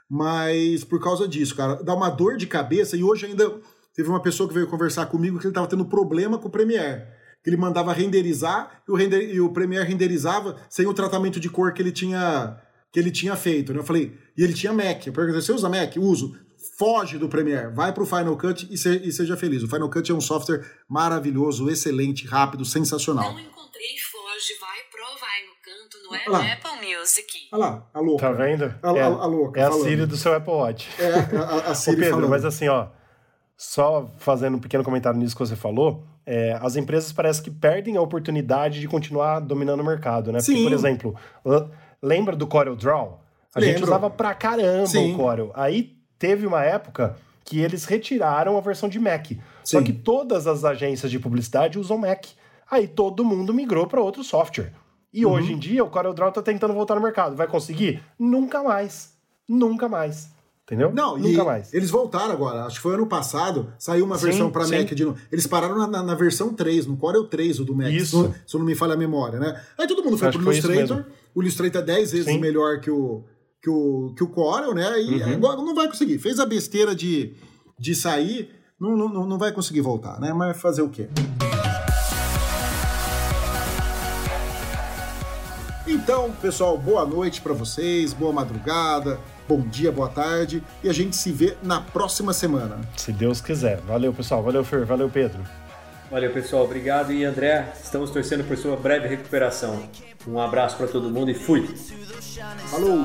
S2: mas por causa disso, cara, dá uma dor de cabeça e hoje ainda teve uma pessoa que veio conversar comigo que ele estava tendo problema com o Premiere, que ele mandava renderizar e o, render, e o Premiere renderizava sem o tratamento de cor que ele tinha que ele tinha feito, né? Eu falei, e ele tinha Mac. Eu perguntei, você usa Mac? Uso foge do Premiere, vai para o Final Cut e, se, e, seja feliz. O Final Cut é um software maravilhoso, excelente, rápido, sensacional.
S6: Não encontrei, foge, vai pro, vai no canto, não é Olha Apple Music.
S2: Olha lá, a louca.
S4: Tá vendo?
S2: A,
S4: é,
S2: a, a louca
S4: é a Siri do seu Apple Watch.
S2: É, a, a Siri
S4: Ô Pedro,
S2: falando.
S4: mas assim, ó, só fazendo um pequeno comentário nisso que você falou, é, as empresas parece que perdem a oportunidade de continuar dominando o mercado, né? Porque,
S2: Sim.
S4: por exemplo, lembra do Corel Draw? A
S2: Lembro.
S4: gente usava pra caramba
S2: Sim.
S4: o Corel. Aí teve uma época que eles retiraram a versão de Mac. Só
S2: Sim.
S4: que todas as agências de publicidade usam Mac. Aí todo mundo migrou para outro software. E
S2: Uhum.
S4: hoje em dia o CorelDRAW tá tentando voltar no mercado. Vai conseguir? Nunca mais. Nunca mais. Entendeu?
S2: Não,
S4: Nunca mais.
S2: eles voltaram agora. Acho que foi ano passado, saiu uma
S4: Sim,
S2: versão para. Mac de novo. Eles pararam na, na- na versão 3, no Corel 3, o do Mac,
S4: Isso.
S2: Se, não, se não me falha a memória, né? Aí todo mundo foi
S4: Acho
S2: pro Illustrator. O Illustrator é 10 vezes
S4: Sim.
S2: melhor que o, que, o, que o Corel, né? E
S4: Uhum.
S2: agora não vai conseguir. Fez a besteira de, de sair, não, não, não- não vai conseguir voltar, né? Mas fazer o quê? Então, pessoal, boa noite para vocês, boa madrugada, bom dia, boa tarde e a gente se vê na próxima semana.
S4: Se Deus quiser. Valeu, pessoal. Valeu, Fer. Valeu, Pedro.
S5: Valeu, pessoal. Obrigado. E André, estamos torcendo por sua breve recuperação. Um abraço para todo mundo e fui!
S2: Falou!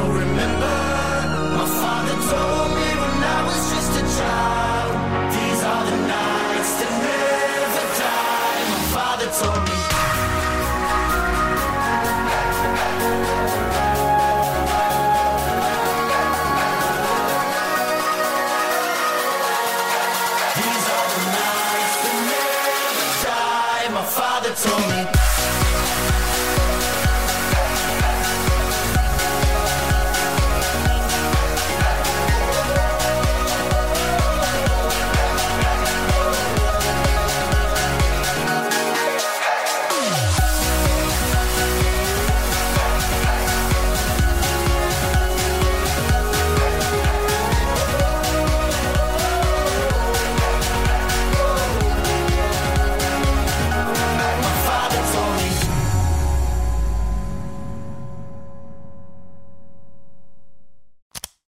S1: soul